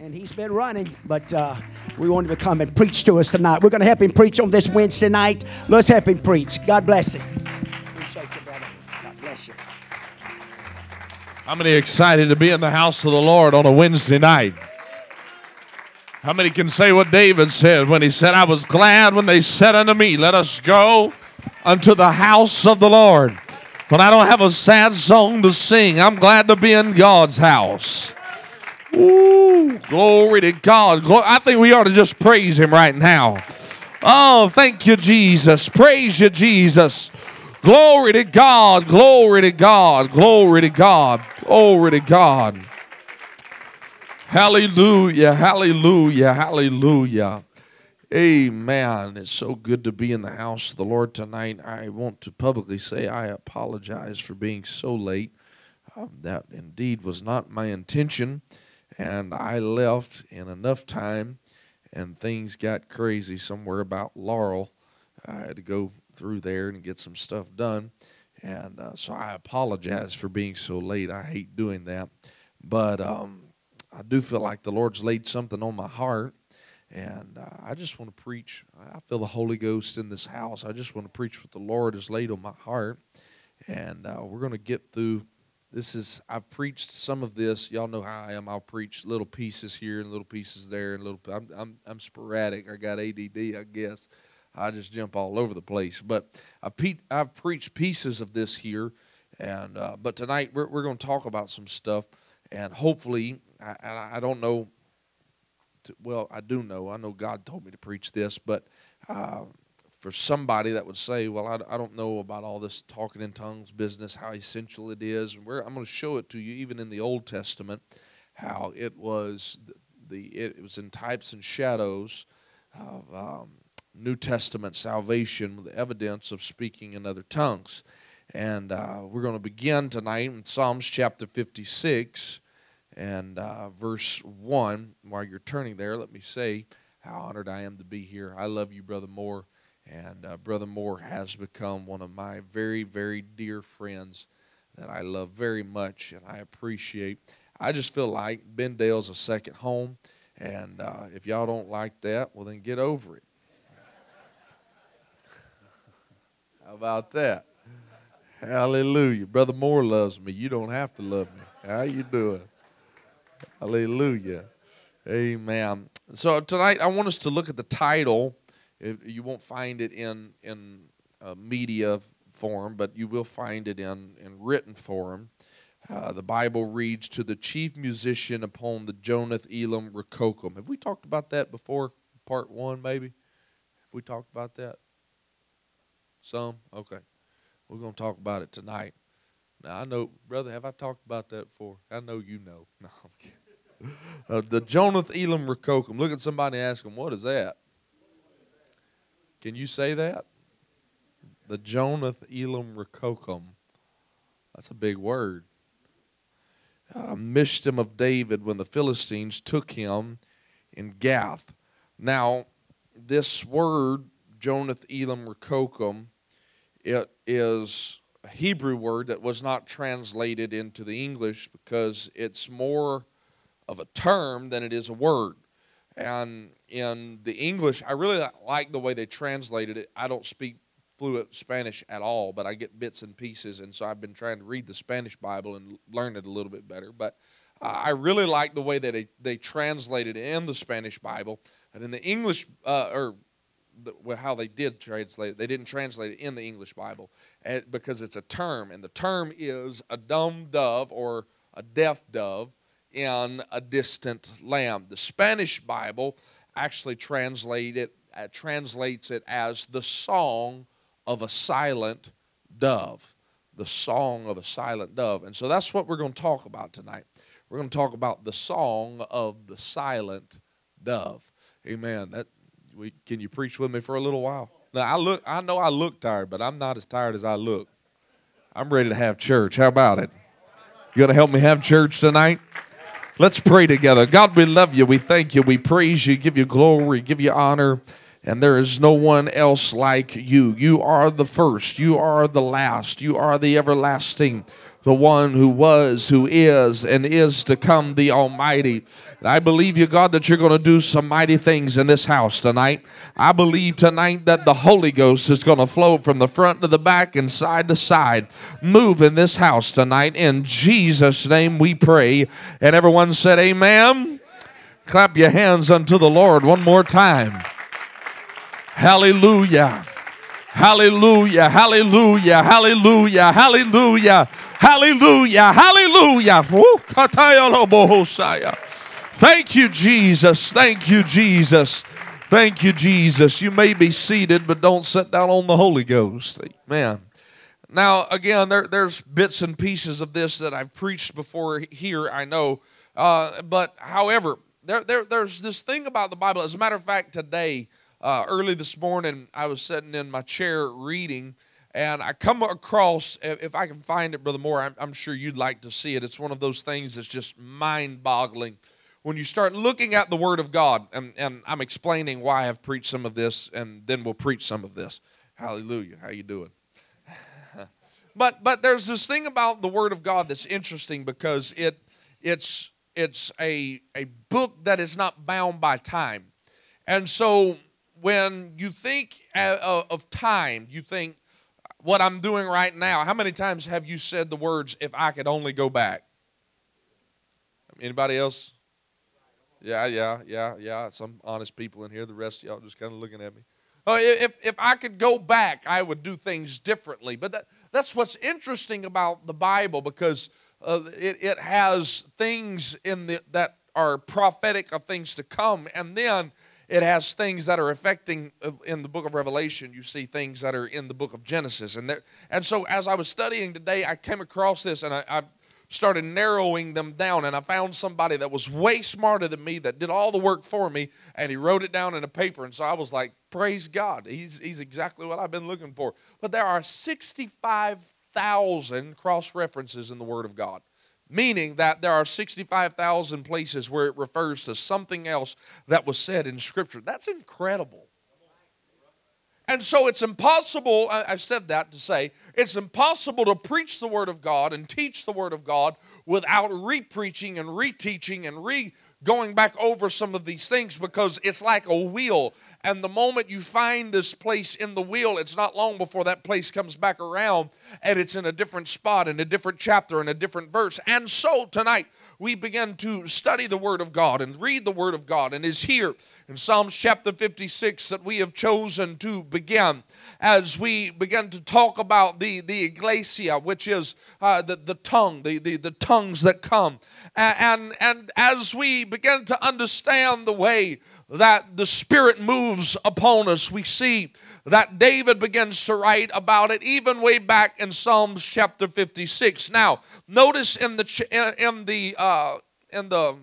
and he's been running, but uh, we want him to come and preach to us tonight. We're going to help him preach on this Wednesday night. Let's help him preach. God bless him. Appreciate you, brother. God bless you. How many excited to be in the house of the Lord on a Wednesday night? How many can say what David said when he said, I was glad when they said unto me, Let us go unto the house of the Lord. When I don't have a sad song to sing, I'm glad to be in God's house. Ooh, glory to God. I think we ought to just praise Him right now. Oh, thank you, Jesus. Praise you, Jesus. Glory to God. Glory to God. Glory to God. Glory to God. Hallelujah. Hallelujah. Hallelujah. Amen. It's so good to be in the house of the Lord tonight. I want to publicly say I apologize for being so late. Um, that indeed was not my intention. And I left in enough time, and things got crazy somewhere about Laurel. I had to go through there and get some stuff done. And uh, so I apologize for being so late. I hate doing that. But um, I do feel like the Lord's laid something on my heart. And uh, I just want to preach. I feel the Holy Ghost in this house. I just want to preach what the Lord has laid on my heart. And uh, we're going to get through this is I've preached some of this. Y'all know how I am. I'll preach little pieces here and little pieces there and little. I'm I'm, I'm sporadic. I got ADD, I guess. I just jump all over the place. But I've pe- I've preached pieces of this here, and uh, but tonight we're we're going to talk about some stuff, and hopefully I I, don't know. To, well, I do know. I know God told me to preach this, but. Uh, for somebody that would say, Well, I, I don't know about all this talking in tongues business, how essential it is. And I'm going to show it to you, even in the Old Testament, how it was the it was in types and shadows of um, New Testament salvation with the evidence of speaking in other tongues. And uh, we're going to begin tonight in Psalms chapter 56 and uh, verse 1. While you're turning there, let me say how honored I am to be here. I love you, Brother Moore. And uh, Brother Moore has become one of my very, very dear friends that I love very much and I appreciate. I just feel like Bendale's a second home. And uh, if y'all don't like that, well, then get over it. How about that? Hallelujah. Brother Moore loves me. You don't have to love me. How you doing? Hallelujah. Amen. So tonight I want us to look at the title it, you won't find it in in media form, but you will find it in in written form. Uh, the Bible reads to the chief musician upon the Jonath Elam Rekokim. Have we talked about that before? Part one, maybe. Have we talked about that? Some. Okay. We're going to talk about it tonight. Now I know, brother. Have I talked about that before? I know you know. No, I'm kidding. Uh, the Jonath Elam Rekokim. Look at somebody and ask "What is that?" Can you say that? The Jonath Elam Rekokim. That's a big word. Uh, of David when the Philistines took him in Gath. Now, this word, Jonath Elam Rekokim, it is a Hebrew word that was not translated into the English because it's more of a term than it is a word. And in the English, I really like the way they translated it. I don't speak fluent Spanish at all, but I get bits and pieces, and so I've been trying to read the Spanish Bible and learn it a little bit better. But I really like the way that they, they translated it in the Spanish Bible, and in the English, uh, or the, how they did translate it. They didn't translate it in the English Bible because it's a term, and the term is a dumb dove or a deaf dove in a distant land. The Spanish Bible actually translate it, uh, translates it as the song of a silent dove. The song of a silent dove. And so that's what we're going to talk about tonight. We're going to talk about the song of the silent dove. Amen. That we, can you preach with me for a little while? Now I look I know I look tired, but I'm not as tired as I look. I'm ready to have church. How about it? You going to help me have church tonight? Let's pray together. God, we love you. We thank you. We praise you, give you glory, give you honor. And there is no one else like you. You are the first, you are the last, you are the everlasting, the one who was, who is, and is to come, the Almighty. I believe you, God, that you're going to do some mighty things in this house tonight. I believe tonight that the Holy Ghost is going to flow from the front to the back and side to side. Move in this house tonight. In Jesus' name we pray. And everyone said, Amen. Clap your hands unto the Lord one more time. Hallelujah. Hallelujah. Hallelujah. Hallelujah. Hallelujah. Hallelujah. Hallelujah. Thank you, Jesus. Thank you, Jesus. Thank you, Jesus. You may be seated, but don't sit down on the Holy Ghost. Amen. Now, again, there, there's bits and pieces of this that I've preached before here, I know. Uh, but, however, there, there, there's this thing about the Bible. As a matter of fact, today, uh, early this morning, I was sitting in my chair reading, and I come across, if I can find it, Brother Moore, I'm, I'm sure you'd like to see it. It's one of those things that's just mind boggling when you start looking at the Word of God, and, and I'm explaining why I've preached some of this, and then we'll preach some of this. Hallelujah. How you doing? but but there's this thing about the Word of God that's interesting because it it's it's a a book that is not bound by time, and so when you think of time, you think what I'm doing right now. How many times have you said the words, "If I could only go back"? Anybody else? Yeah, yeah, yeah, yeah. Some honest people in here. The rest of y'all just kind of looking at me. Oh, if, if I could go back, I would do things differently. But that, that's what's interesting about the Bible because uh, it, it has things in the, that are prophetic of things to come. And then it has things that are affecting uh, in the book of Revelation. You see things that are in the book of Genesis. And, there, and so as I was studying today, I came across this and I, I started narrowing them down and I found somebody that was way smarter than me that did all the work for me and he wrote it down in a paper and so I was like praise God he's he's exactly what I've been looking for but there are 65,000 cross references in the word of God meaning that there are 65,000 places where it refers to something else that was said in scripture that's incredible and so it's impossible, I've said that to say, it's impossible to preach the Word of God and teach the Word of God without re-preaching and reteaching and re going back over some of these things because it's like a wheel. And the moment you find this place in the wheel, it's not long before that place comes back around and it's in a different spot, in a different chapter, in a different verse. And so tonight, we begin to study the Word of God and read the Word of God. And is here in Psalms chapter 56 that we have chosen to begin as we begin to talk about the, the iglesia, which is uh, the, the tongue, the, the, the tongues that come. And, and, and as we begin to understand the way that the Spirit moves upon us, we see that David begins to write about it even way back in Psalms chapter 56. Now, notice in the in the uh, in the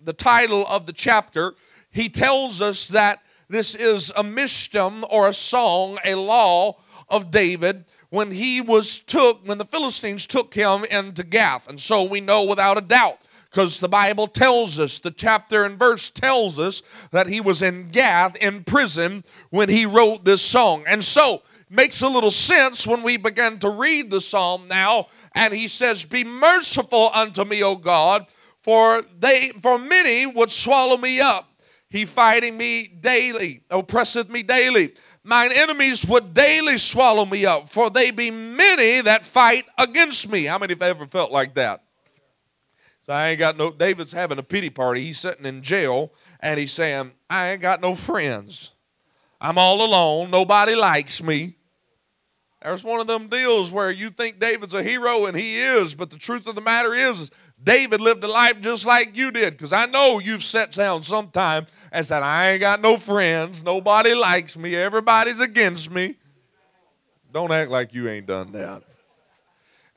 the title of the chapter, he tells us that this is a mishtam or a song, a law of David when he was took when the Philistines took him into Gath. And so we know without a doubt because the Bible tells us, the chapter and verse tells us that he was in Gath in prison when he wrote this song. And so, makes a little sense when we begin to read the psalm now and he says be merciful unto me o god for they for many would swallow me up. He fighting me daily oppresseth me daily. Mine enemies would daily swallow me up for they be many that fight against me. How many have ever felt like that so I ain't got no, David's having a pity party. He's sitting in jail and he's saying, I ain't got no friends. I'm all alone. Nobody likes me. There's one of them deals where you think David's a hero and he is, but the truth of the matter is, David lived a life just like you did. Because I know you've sat down sometime and said, I ain't got no friends. Nobody likes me. Everybody's against me. Don't act like you ain't done that.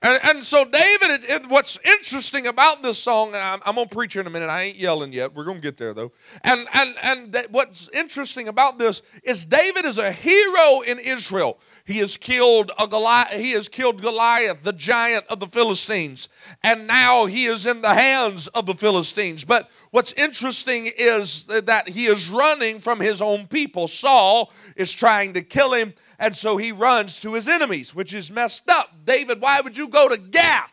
And, and so, David, it, it, what's interesting about this song, and I'm, I'm going to preach in a minute. I ain't yelling yet. We're going to get there, though. And, and, and what's interesting about this is David is a hero in Israel. He has killed a Goliath, he has killed Goliath, the giant of the Philistines, and now he is in the hands of the Philistines. But what's interesting is that he is running from his own people. Saul is trying to kill him, and so he runs to his enemies, which is messed up. David, why would you go to Gath?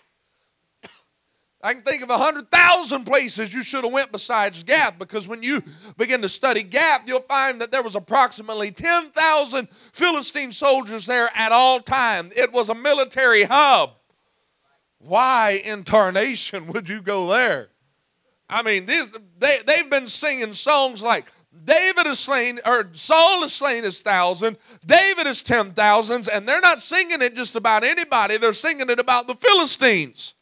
I can think of a hundred thousand places you should have went besides Gath, because when you begin to study Gath, you'll find that there was approximately ten thousand Philistine soldiers there at all time. It was a military hub. Why in tarnation would you go there? I mean, these, they, they've been singing songs like David is slain, or Saul is slain his thousand, David is ten thousands, and they're not singing it just about anybody, they're singing it about the Philistines.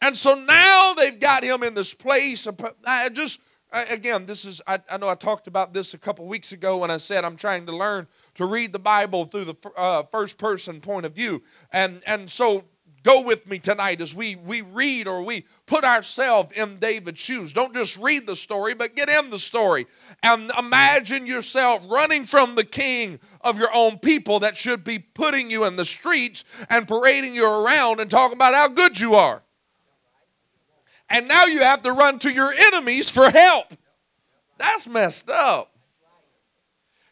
And so now they've got him in this place. I just, again, this is, I, I know I talked about this a couple weeks ago when I said I'm trying to learn to read the Bible through the uh, first person point of view. And, and so go with me tonight as we, we read or we put ourselves in David's shoes. Don't just read the story, but get in the story. And imagine yourself running from the king of your own people that should be putting you in the streets and parading you around and talking about how good you are and now you have to run to your enemies for help. That's messed up.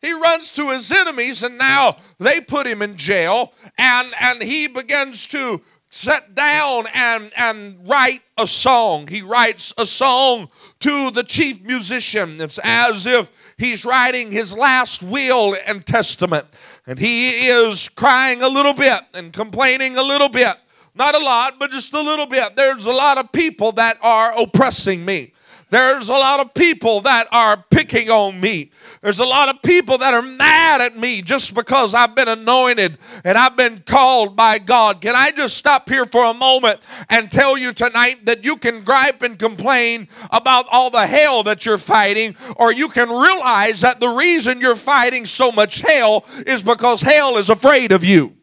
He runs to his enemies, and now they put him in jail, and, and he begins to sit down and, and write a song. He writes a song to the chief musician. It's as if he's writing his last will and testament. And he is crying a little bit and complaining a little bit not a lot, but just a little bit. There's a lot of people that are oppressing me. There's a lot of people that are picking on me. There's a lot of people that are mad at me just because I've been anointed and I've been called by God. Can I just stop here for a moment and tell you tonight that you can gripe and complain about all the hell that you're fighting, or you can realize that the reason you're fighting so much hell is because hell is afraid of you.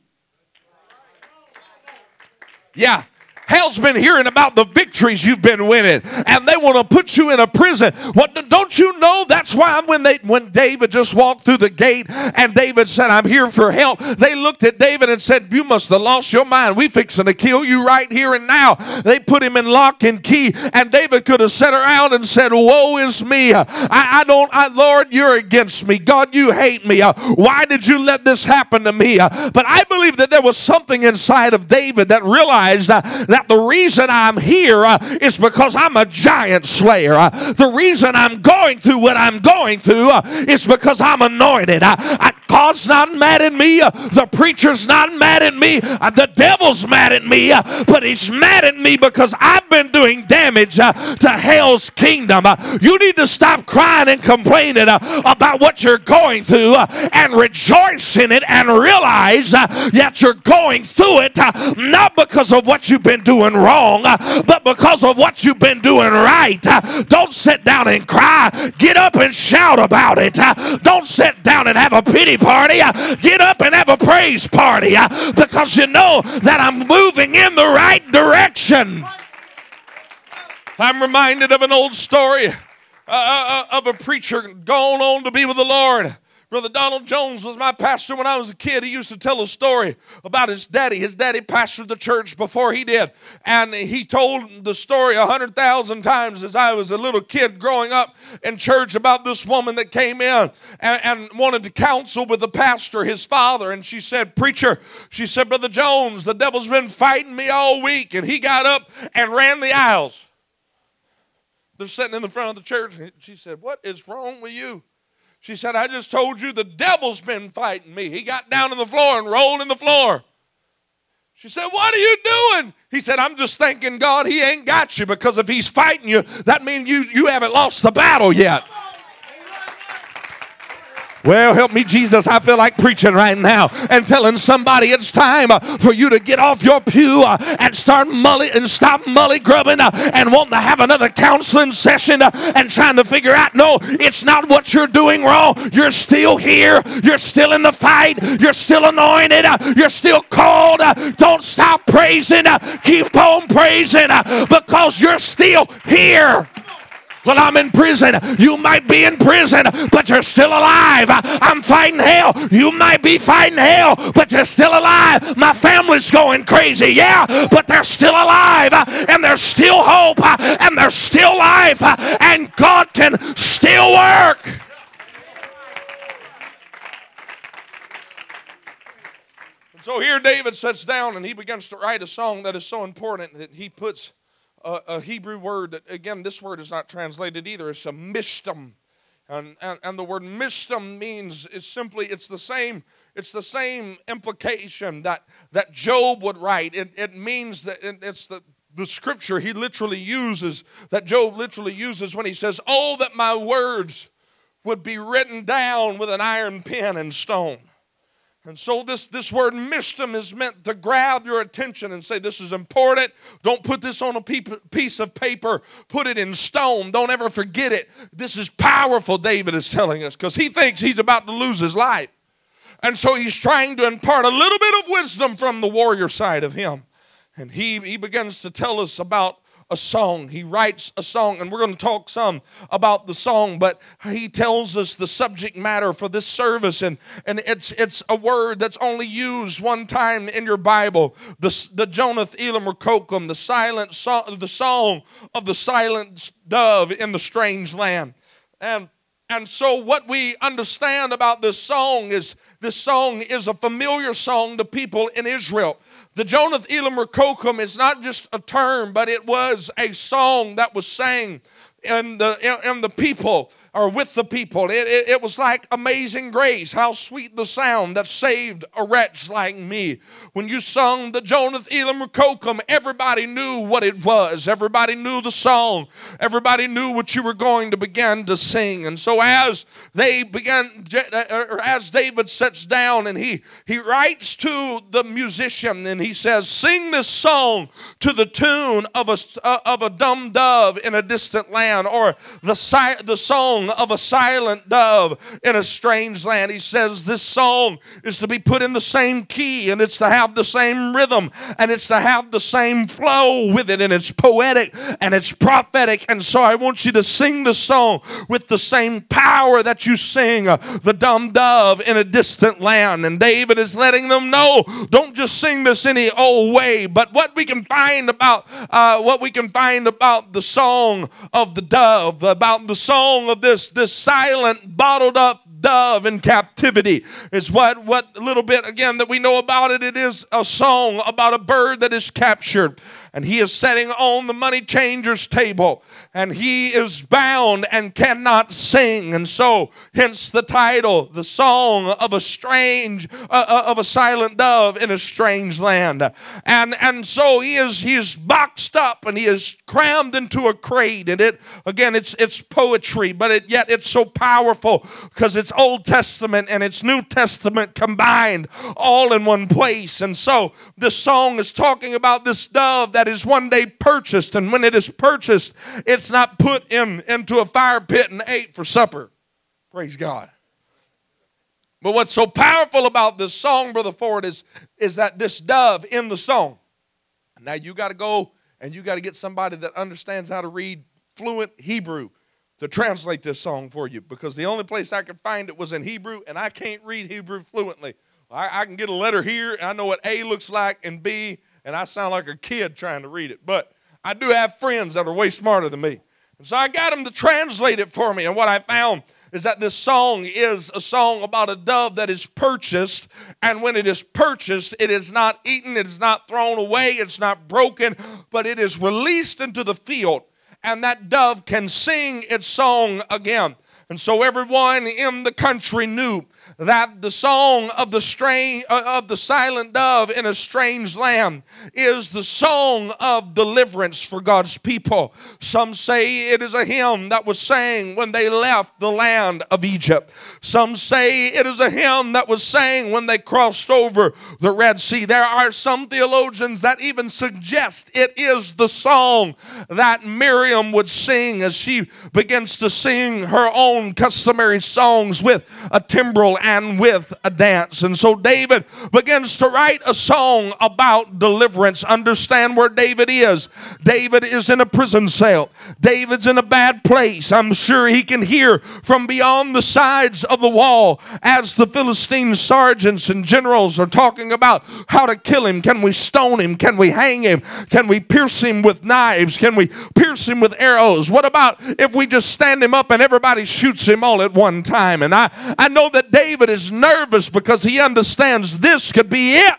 Yeah. Hell's been hearing about the victories you've been winning, and they want to put you in a prison. What don't you know? That's why when they when David just walked through the gate and David said, "I'm here for help," they looked at David and said, "You must have lost your mind. We fixing to kill you right here and now." They put him in lock and key, and David could have sat around and said, "Woe is me! I, I don't, I, Lord, you're against me. God, you hate me. Uh, why did you let this happen to me?" Uh, but I believe that there was something inside of David that realized uh, that the reason I'm here uh, is because I'm a giant slayer. Uh, the reason I'm going through what I'm going through uh, is because I'm anointed. I, I, God's not mad at me. Uh, the preacher's not mad at me. Uh, the devil's mad at me. Uh, but he's mad at me because I've been doing damage to hell's kingdom. you need to stop crying and complaining about what you're going through and rejoice in it and realize that you're going through it not because of what you've been doing wrong, but because of what you've been doing right. Don't sit down and cry. Get up and shout about it. Don't sit down and have a pity party. Get up and have a praise party because you know that I'm moving in the right direction. I'm reminded of an old story uh, uh, uh of a preacher gone on to be with the Lord. Brother Donald Jones was my pastor when I was a kid. He used to tell a story about his daddy. His daddy pastored the church before he did. And he told the story a hundred thousand times as I was a little kid growing up in church about this woman that came in and, and wanted to counsel with the pastor, his father. And she said, Preacher, she said, Brother Jones, the devil's been fighting me all week. And he got up and ran the aisles. They're sitting in the front of the church. And She said, What is wrong with you? She said, I just told you the devil's been fighting me. He got down on the floor and rolled in the floor. She said, What are you doing? He said, I'm just thanking God he ain't got you because if he's fighting you, that means you, you haven't lost the battle yet. Well, help me, Jesus. I feel like preaching right now and telling somebody it's time for you to get off your pew uh, and start mully and stop mully grubbing uh, and wanting to have another counseling session uh, and trying to figure out no, it's not what you're doing wrong. You're still here. You're still in the fight. You're still anointed. You're still called. Don't stop praising. keep on praising because you're still here. Well, I'm in prison. You might be in prison, but you're still alive. I'm fighting hell. You might be fighting hell, but you're still alive. My family's going crazy. Yeah, but they're still alive. And there's still hope. And there's still life. And God can still work. So here David sits down and he begins to write a song that is so important that he puts a, a Hebrew word that, again, this word is not translated either. It's a mishtam. And, and, and the word mishtam means is simply it's the same it's the same implication that that Job would write. It, it means that it, it's the the scripture he literally uses that Job literally uses when he says, "Oh that my words would be written down with an iron pen and stone." And so this, this word mishtam is meant to grab your attention and say, This is important. Don't put this on a piece of paper. Put it in stone. Don't ever forget it. This is powerful, David is telling us, because he thinks he's about to lose his life. And so he's trying to impart a little bit of wisdom from the warrior side of him. And he, he begins to tell us about a song. He writes a song, and we're going to talk some about the song, but he tells us the subject matter for this service, and, and it's, it's a word that's only used one time in your Bible. The, the Jonath Elam Rekokim, the silent song, the song of the silent dove in the strange land. And and so, what we understand about this song is this song is a familiar song to people in Israel. The Jonath Elam Rekokim is not just a term, but it was a song that was sang and the, and the people or with the people. It, it, it, was like amazing grace. How sweet the sound that saved a wretch like me. When you sung the Jonath Elam Rekokim, everybody knew what it was. Everybody knew the song. Everybody knew what you were going to begin to sing. And so as they began, uh, or as David sits down and he, he writes to the musician and he says, sing this song to the tune of a, uh, of a dumb dove in a distant land or the, the song song of a silent dove in a strange land. He says this song is to be put in the same key and it's to have the same rhythm and it's to have the same flow with it and it's poetic and it's prophetic. And so I want you to sing the song with the same power that you sing uh, the dumb dove in a distant land. And David is letting them know don't just sing this any old way, but what we can find about uh, what we can find about the song of the dove, about the song of this this, this silent, bottled up dove in captivity is what what little bit again that we know about it. It is a song about a bird that is captured and he is sitting on the money changer's table and he is bound and cannot sing. And so hence the title the song of a strange uh, uh, of a silent dove in a strange land. And and so he is he is boxed up and he is crammed into a crate. And it again it's it's poetry but it yet it's so powerful because it's old testament and it's new testament combined all in one place. And so this song is talking about this dove that that is one day purchased, and when it is purchased, it's not put in into a fire pit and ate for supper. Praise God. But what's so powerful about this song, Brother Ford, is, is that this dove in the song. Now you got to go and you got to get somebody that understands how to read fluent Hebrew to translate this song for you because the only place I could find it was in Hebrew, and I can't read Hebrew fluently. I, I can get a letter here, and I know what A looks like and B and I sound like a kid trying to read it. But I do have friends that are way smarter than me. And so I got them to translate it for me. And what I found is that this song is a song about a dove that is purchased. And when it is purchased, it is not eaten, it is not thrown away, it's not broken, but it is released into the field. And that dove can sing its song again. And so everyone in the country knew that the song of the strange uh, of the silent dove in a strange land is the song of deliverance for God's people. Some say it is a hymn that was sang when they left the land of Egypt. Some say it is a hymn that was sang when they crossed over the Red Sea. There are some theologians that even suggest it is the song that Miriam would sing as she begins to sing her own customary songs with a timbrel and with a dance. And so David begins to write a song about deliverance. Understand where David is. David is in a prison cell. David's in a bad place. I'm sure he can hear from beyond the sides of the wall as the Philistine sergeants and generals are talking about how to kill him. Can we stone him? Can we hang him? Can we pierce him with knives? Can we pierce him with arrows? What about if we just stand him up and everybody shoots him all at one time? And I, I know that David is nervous because he understands this could be it.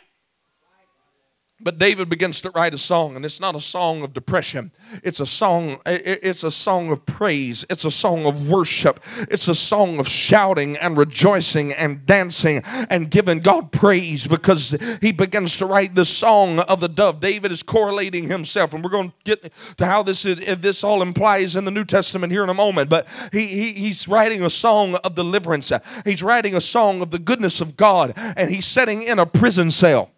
But David begins to write a song, and it's not a song of depression. It's a song, it's a song of praise. It's a song of worship. It's a song of shouting and rejoicing and dancing and giving God praise because he begins to write the song of the dove. David is correlating himself, and we're going to get to how this is, this all implies in the New Testament here in a moment. But he, he he's writing a song of deliverance. He's writing a song of the goodness of God, and he's sitting in a prison cell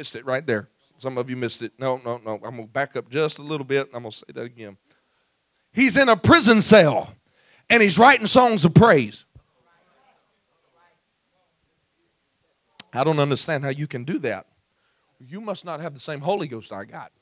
missed it right there. Some of you missed it. No, no, no. I'm going to back up just a little bit. I'm going to say that again. He's in a prison cell and he's writing songs of praise. I don't understand how you can do that. You must not have the same Holy Ghost I got.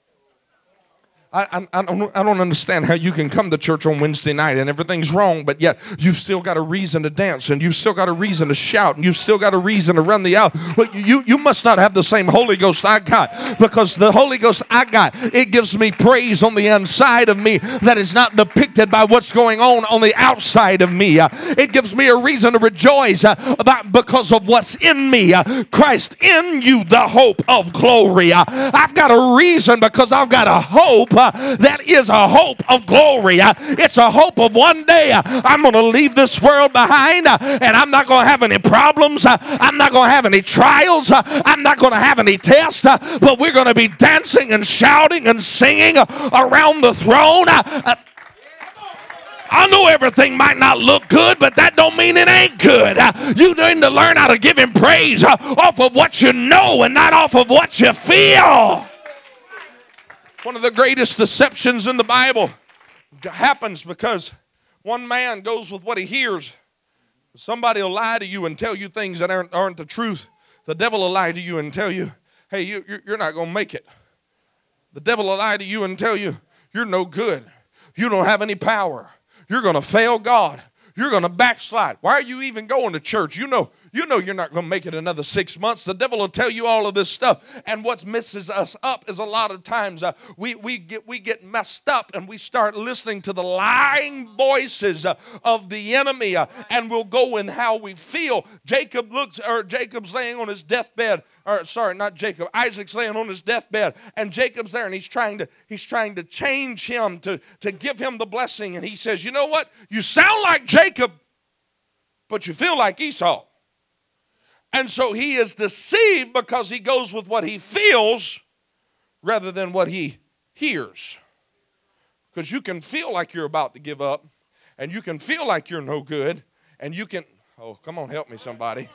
I, I, I, don't, I don't understand how you can come to church on Wednesday night and everything's wrong, but yet you've still got a reason to dance and you've still got a reason to shout and you've still got a reason to run the aisle. But you, you must not have the same Holy Ghost I got because the Holy Ghost I got, it gives me praise on the inside of me that is not depicted by what's going on on the outside of me. Uh, it gives me a reason to rejoice uh, about because of what's in me. Uh, Christ in you, the hope of glory. I've got a reason because I've got a hope that is a hope of glory. Uh, it's a hope of one day uh, I'm going to leave this world behind uh, and I'm not going to have any problems. Uh, I'm not going to have any trials. Uh, I'm not going to have any tests. but we're going to be dancing and shouting and singing around the throne. I know everything might not look good, but that don't mean it ain't good. Uh, you need to learn how to give him praise uh, off of what you know and not off of what you feel. One of the greatest deceptions in the Bible happens because one man goes with what he hears. Somebody will lie to you and tell you things that aren't, aren't the truth. The devil will lie to you and tell you, hey, you, you're not going to make it. The devil will lie to you and tell you, you're no good. You don't have any power. You're going to fail God. You're going to backslide. Why are you even going to church? You know, you know you're not going to make it another six months. The devil will tell you all of this stuff. And what messes us up is a lot of times uh, we, we, get, we get messed up and we start listening to the lying voices uh, of the enemy uh, and we'll go in how we feel. Jacob looks, or Jacob's laying on his deathbed, or sorry, not Jacob, Isaac's laying on his deathbed and Jacob's there and he's trying to, he's trying to change him to, to give him the blessing. And he says, you know what? You sound like Jacob, but you feel like Esau. And so he is deceived because he goes with what he feels rather than what he hears. Because you can feel like you're about to give up, and you can feel like you're no good, and you can, oh, come on, help me, somebody.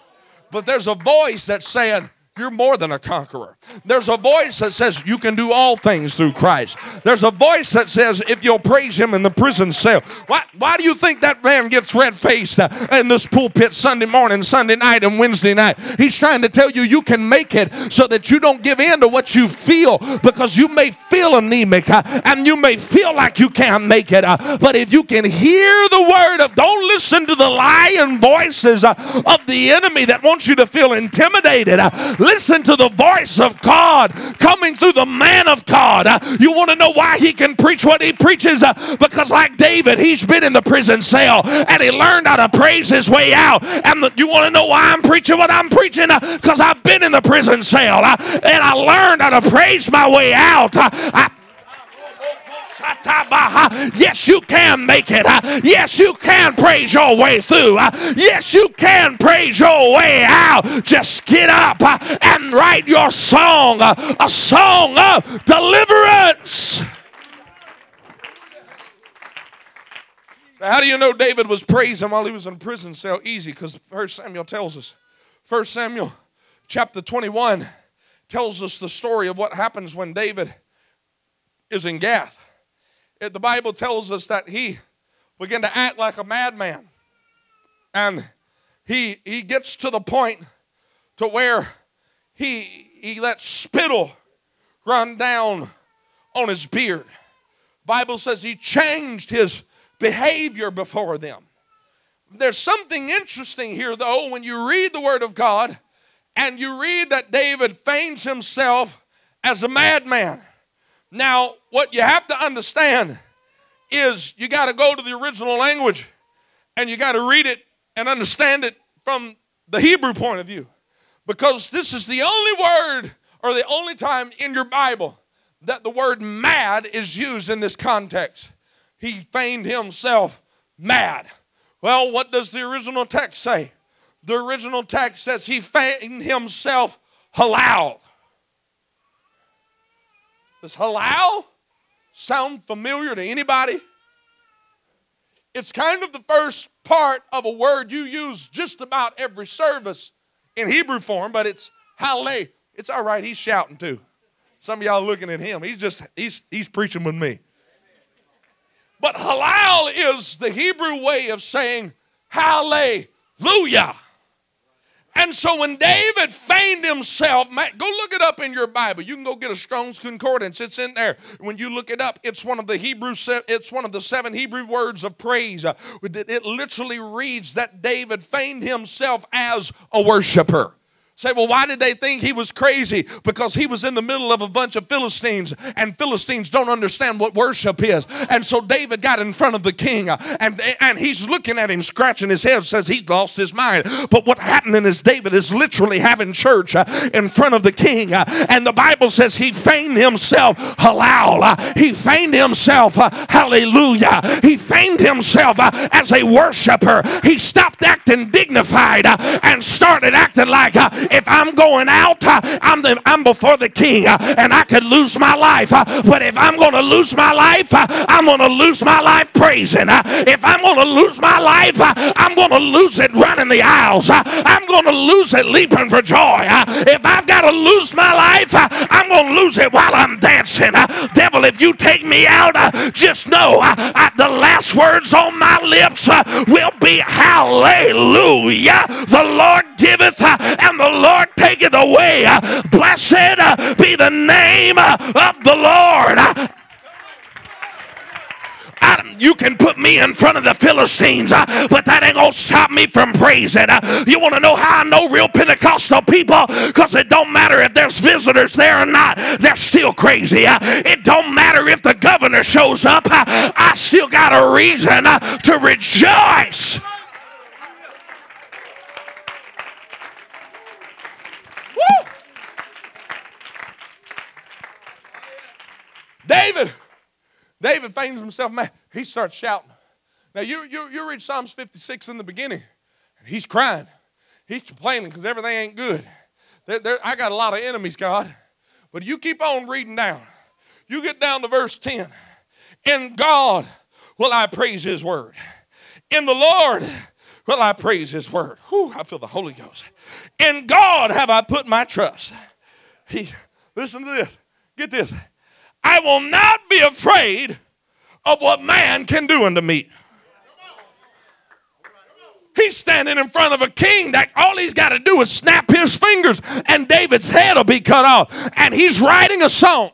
But there's a voice that's saying, you're more than a conqueror. There's a voice that says you can do all things through Christ. There's a voice that says if you'll praise him in the prison cell. Why, why do you think that man gets red faced uh, in this pulpit Sunday morning, Sunday night, and Wednesday night? He's trying to tell you you can make it so that you don't give in to what you feel because you may feel anemic uh, and you may feel like you can't make it. Uh, but if you can hear the word of, don't listen to the lying voices of the enemy that wants you to feel intimidated. Listen to the voice of God coming through the man of God. Uh, you want to know why he can preach what he preaches? Uh, because, like David, he's been in the prison cell and he learned how to praise his way out. And you want to know why I'm preaching what I'm preaching? Because uh, I've been in the prison cell and I learned how to praise my way out. I Yes, you can make it. Uh, yes, you can praise your way through. Uh, yes, you can praise your way out. Just get up uh, and write your song, a song of deliverance. How do you know David was praising while he was in prison cell? Easy, because First Samuel tells us. First Samuel chapter 21 tells us the story of what happens when David is in Gath the Bible tells us that he began to act like a madman. And he he gets to the point to where he he lets spittle run down on his beard. Bible says he changed his behavior before them. There's something interesting here though when you read the word of God and you read that David feigns himself as a madman. Now, what you have to understand is you got to go to the original language and you got to read it and understand it from the Hebrew point of view. Because this is the only word or the only time in your Bible that the word mad is used in this context. He feigned himself mad. Well, what does the original text say? The original text says he feigned himself halal. Does halal sound familiar to anybody? It's kind of the first part of a word you use just about every service in Hebrew form, but it's hallel. It's all right, he's shouting too. Some of y'all looking at him. He's just he's he's preaching with me. But halal is the Hebrew way of saying hallelujah. And so when David feigned himself, go look it up in your Bible. You can go get a Strong's Concordance. It's in there. When you look it up, it's one of the Hebrew. It's one of the seven Hebrew words of praise. It literally reads that David feigned himself as a worshiper. Say, well, why did they think he was crazy? Because he was in the middle of a bunch of Philistines, and Philistines don't understand what worship is. And so David got in front of the king, uh, and, and he's looking at him, scratching his head, says he's lost his mind. But what happening is David is literally having church uh, in front of the king, uh, and the Bible says he feigned himself halal. He feigned himself hallelujah. He feigned himself as a worshiper. He stopped acting dignified and started acting like if I'm going out, uh, I'm, the, I'm before the king uh, and I could lose my life. Uh, but if I'm going to lose my life, uh, I'm going to lose my life praising. Uh, if I'm going to lose my life, uh, I'm going to lose it running the aisles. I'm going to lose it leaping for joy. If I've got to lose my life, I'm going to lose it while I'm dancing. Devil, if you take me out, just know the last words on my lips will be hallelujah. The Lord giveth and the Lord taketh away. Blessed be the name of the Lord. I, you can put me in front of the Philistines, uh, but that ain't gonna stop me from praising. Uh, you want to know how I know real Pentecostal people? Because it don't matter if there's visitors there or not, they're still crazy. Uh, it don't matter if the governor shows up, I still got a reason to rejoice. David, David feigns himself mad. He starts shouting. Now, you, you, you read Psalms 56 in the beginning, and he's crying. He's complaining because everything ain't good. There, there, I got a lot of enemies, God. But you keep on reading down. You get down to verse 10. In God will I praise his word. In the Lord will I praise his word. Whew, I feel the Holy Ghost. In God have I put my trust. He, listen to this. Get this. I will not be afraid of what man can do unto me. He's standing in front of a king that all he's got to do is snap his fingers and David's head will be cut off. And he's writing a song.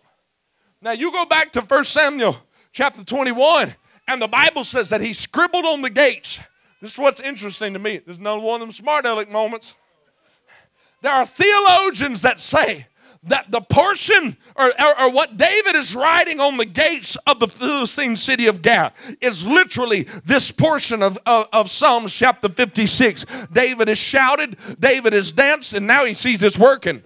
Now you go back to 1 Samuel chapter 21, and the Bible says that he scribbled on the gates. This is what's interesting to me. This is another one of them smart aleck moments. There are theologians that say that the portion or, or, or, what David is writing on the gates of the Philistine city of Gath is literally this portion of, of, of Psalms chapter 56. David has shouted, David has danced, and now he sees it's working.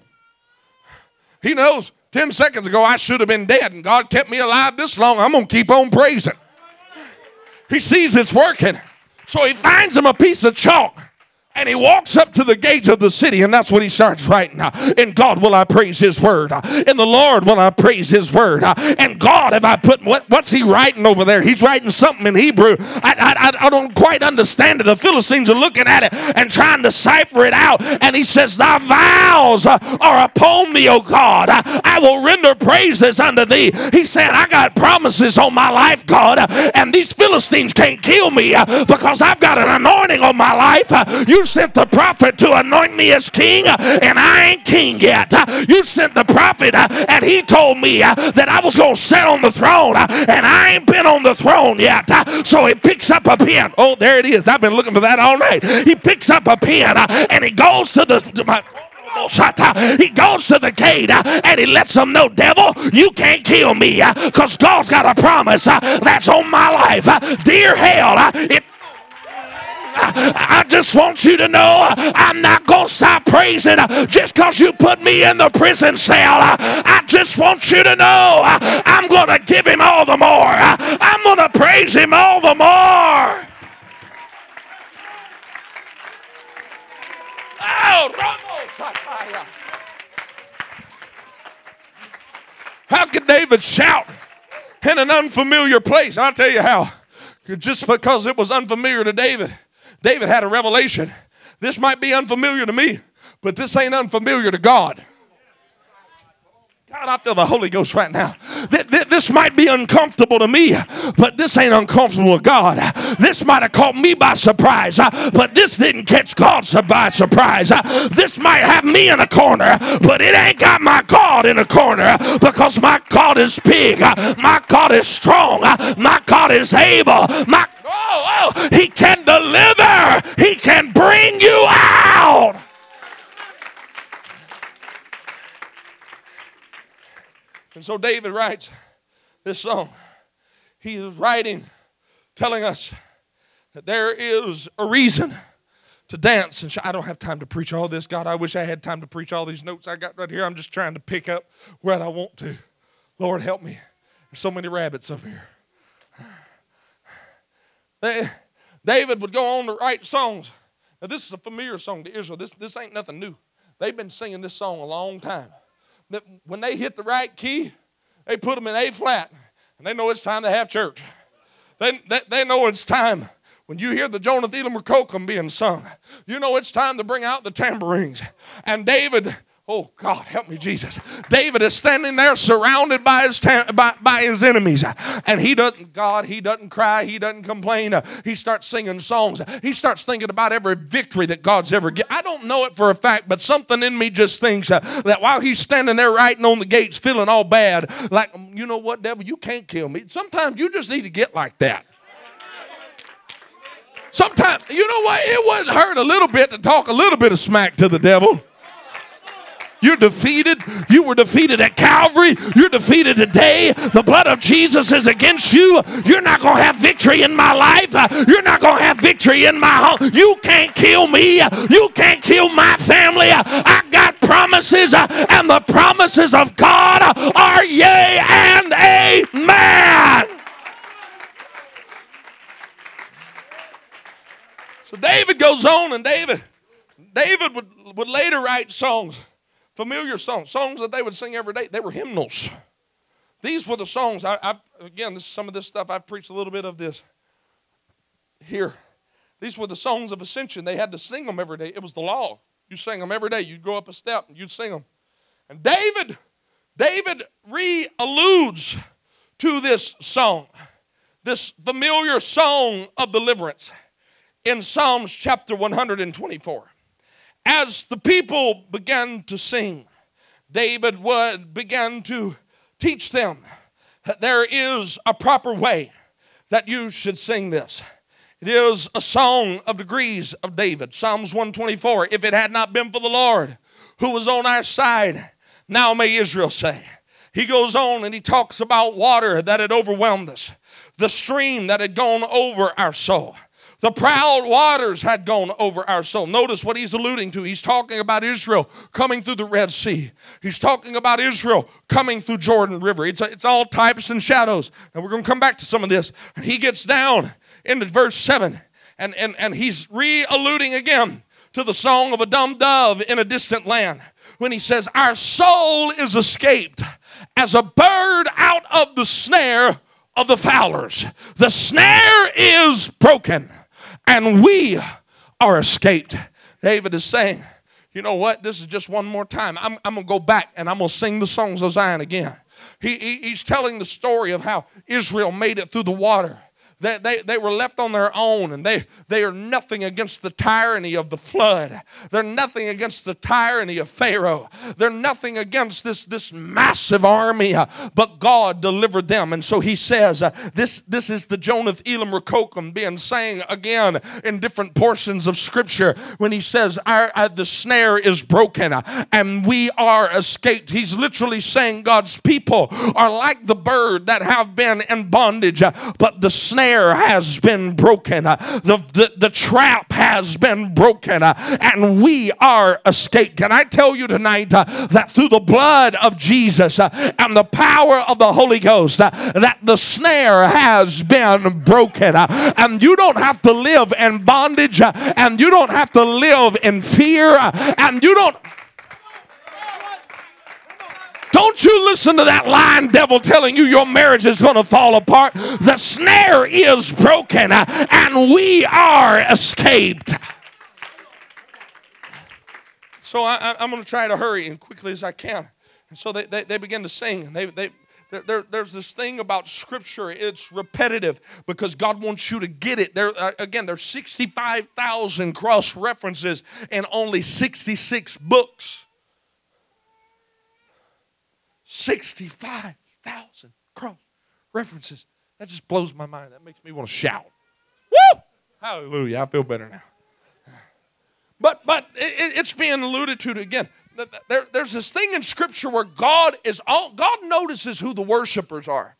He knows 10 seconds ago I should have been dead, and God kept me alive this long. I'm going to keep on praising. He sees it's working. So he finds him a piece of chalk And he walks up to the gate of the city, and that's what he starts writing. In God will I praise his word. In the Lord will I praise his word. And God, if I put what, what's he writing over there? He's writing something in Hebrew. I, I, I don't quite understand it. The Philistines are looking at it and trying to cipher it out. And he says, Thy vows are upon me, O God. I will render praises unto thee. He said, I got promises on my life, God, and these Philistines can't kill me uh, because I've got an anointing on my life. Uh, you sent the prophet to anoint me as king, and I ain't king yet. You sent the prophet, and he told me that I was going to sit on the throne, and I ain't been on the throne yet. So he picks up a pen. Oh, there it is. I've been looking for that all night. He picks up a pen, and he goes to the. My, he goes to the gate and he lets them know, devil, you can't kill me because God's got a promise that's on my life. Dear hell, if I just want you to know I'm not going to stop praising just because you put me in the prison cell. I just want you to know I'm going to give him all the more. I'm going to praise him all the more. Oh, How could David shout in an unfamiliar place? I'll tell you how. Just because it was unfamiliar to David. David had a revelation. This might be unfamiliar to me, but this ain't unfamiliar to God. God, I feel the Holy Ghost right now. This might be uncomfortable to me, but this ain't uncomfortable to God. This might have caught me by surprise, but this didn't catch God by surprise. This might have me in a corner, but it ain't got my God in a corner because my God is big, my God is strong, my God is able, my oh, oh, He can deliver, He can bring you out. And so David writes this song. He is writing, telling us that there is a reason to dance. And I don't have time to preach all this. God, I wish I had time to preach all these notes I got right here. I'm just trying to pick up where I want to. Lord, help me. There's so many rabbits up here. David would go on to write songs. Now, this is a familiar song to Israel. This, this ain't nothing new. They've been singing this song a long time that when they hit the right key, they put them in A flat, and they know it's time to have church. They, they, they know it's time when you hear the Jonathan Elam being sung, you know it's time to bring out the tambourines. And David Oh God, help me, Jesus. David is standing there surrounded by his by, by his enemies. And he doesn't, God, he doesn't cry, he doesn't complain. He starts singing songs. He starts thinking about every victory that God's ever given. I don't know it for a fact, but something in me just thinks uh, that while he's standing there writing on the gates, feeling all bad, like, you know what, devil, you can't kill me. Sometimes you just need to get like that. Sometimes, you know what? It wouldn't hurt a little bit to talk a little bit of smack to the devil. You're defeated. You were defeated at Calvary. You're defeated today. The blood of Jesus is against you. You're not going to have victory in my life. You're not going to have victory in my home. You can't kill me. You can't kill my family. I got promises, and the promises of God are yea and amen. So David goes on, and David, David would, would later write songs familiar songs, songs that they would sing every day. They were hymnals. These were the songs. I, have again, this, is some of this stuff I've preached a little bit of this here. These were the songs of ascension. They had to sing them every day. It was the law. You sang them every day. You'd go up a step and you'd sing them. And David, David re-alludes to this song, this familiar song of deliverance in Psalms chapter 124 as the people began to sing, David would began to teach them that there is a proper way that you should sing this. It is a song of degrees of David. Psalms 124. If it had not been for the Lord who was on our side, now may Israel say. He goes on and he talks about water that had overwhelmed us, the stream that had gone over our soul. The proud waters had gone over our soul. Notice what he's alluding to. He's talking about Israel coming through the Red Sea. He's talking about Israel coming through Jordan River. It's, it's all types and shadows. And we're going to come back to some of this. And he gets down into verse 7, and, and, and he's re alluding again to the song of a dumb dove in a distant land when he says, Our soul is escaped as a bird out of the snare of the fowlers. The snare is broken and we are escaped. David is saying, You know what? This is just one more time. I'm, I'm going to go back and I'm going to sing the songs of Zion again. He, he, he's telling the story of how Israel made it through the water. They, they, they were left on their own and they, they are nothing against the tyranny of the flood. They're nothing against the tyranny of Pharaoh. They're nothing against this, this massive army, uh, but God delivered them. And so he says, uh, this, this is the Jonath Elam Rekokim being sang again in different portions of Scripture when he says, Our, uh, The snare is broken and we are escaped. He's literally saying God's people are like the bird that have been in bondage, but the snare snare has been broken, uh, the, the, the trap has been broken, uh, and we are escaped. Can I tell you tonight uh, that through the blood of Jesus and the power of the Holy Ghost, that the snare has been broken, and you don't have to live in bondage, and you don't have to live in fear, and you don't don't you listen to that lying devil telling you your marriage is going to fall apart. The snare is broken uh, and we are escaped. So I, am going to try to hurry and quickly as I can. And so they, they, they begin to sing. They, they, there, there's this thing about scripture it's repetitive because god wants you to get it there uh, again there's 65000 cross references and only 66 books 65,000 cross references. That just blows my mind. That makes me want to shout. Woo! Hallelujah. I feel better now. But but it, it's being alluded to again. There, there's this thing in Scripture where God is all God notices who the worshipers are.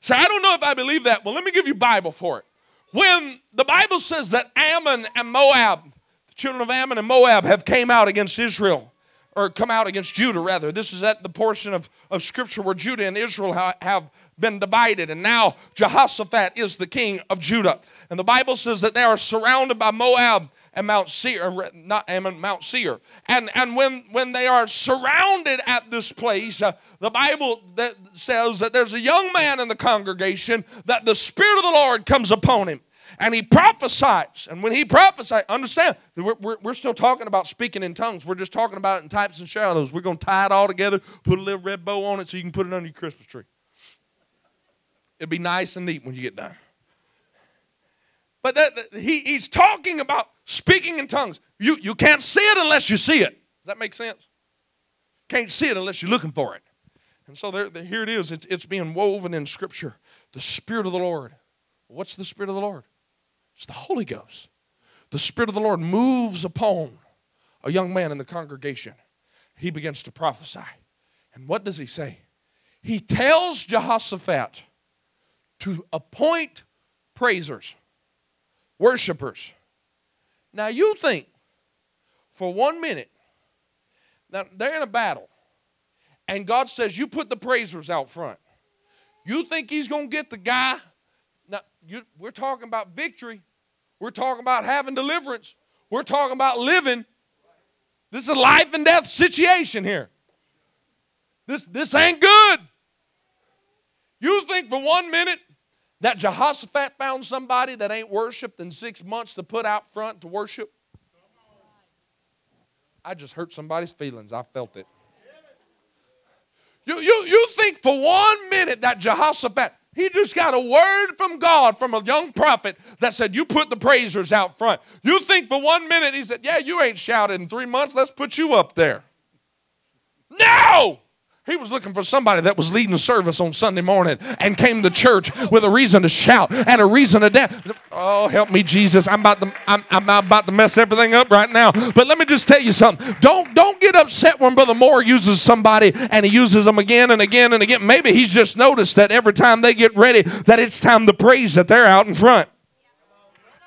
So I don't know if I believe that. Well, let me give you Bible for it. When the Bible says that Ammon and Moab, the children of Ammon and Moab, have came out against Israel, or come out against Judah, rather. This is at the portion of, of Scripture where Judah and Israel ha- have been divided, and now Jehoshaphat is the king of Judah. And the Bible says that they are surrounded by Moab and Mount Seir, not Ammon, Mount Seir. And, and when, when they are surrounded at this place, uh, the Bible that says that there's a young man in the congregation that the Spirit of the Lord comes upon him and he prophesies. And when he prophesies, understand, we're, we're, we're, still talking about speaking in tongues. We're just talking about it in types and shadows. We're going to tie it all together, put a little red bow on it so you can put it under your Christmas tree. It'd be nice and neat when you get done. But that, that, he, he's talking about speaking in tongues. You, you can't see it unless you see it. Does that make sense? Can't see it unless you're looking for it. And so there, there, here it is. It's, it's being woven in Scripture. The Spirit of the Lord. What's the Spirit of the Lord? It's the Holy Ghost. The Spirit of the Lord moves upon a young man in the congregation. He begins to prophesy. And what does he say? He tells Jehoshaphat to appoint praisers, worshipers. Now you think for one minute, now they're in a battle, and God says, You put the praisers out front. You think he's going to get the guy now, you, we're talking about victory. We're talking about having deliverance. We're talking about living. This is a life and death situation here. This, this ain't good. You think for one minute that Jehoshaphat found somebody that ain't worshiped in six months to put out front to worship? I just hurt somebody's feelings. I felt it. You, you, you think for one minute that Jehoshaphat, he just got a word from God from a young prophet that said, You put the praisers out front. You think for one minute, he said, Yeah, you ain't shouted in three months. Let's put you up there. No! He was looking for somebody that was leading service on Sunday morning and came to church with a reason to shout and a reason to dance. Oh, help me, Jesus! I'm about to I'm, I'm about to mess everything up right now. But let me just tell you something. Don't don't get upset when Brother Moore uses somebody and he uses them again and again and again. Maybe he's just noticed that every time they get ready, that it's time to praise that they're out in front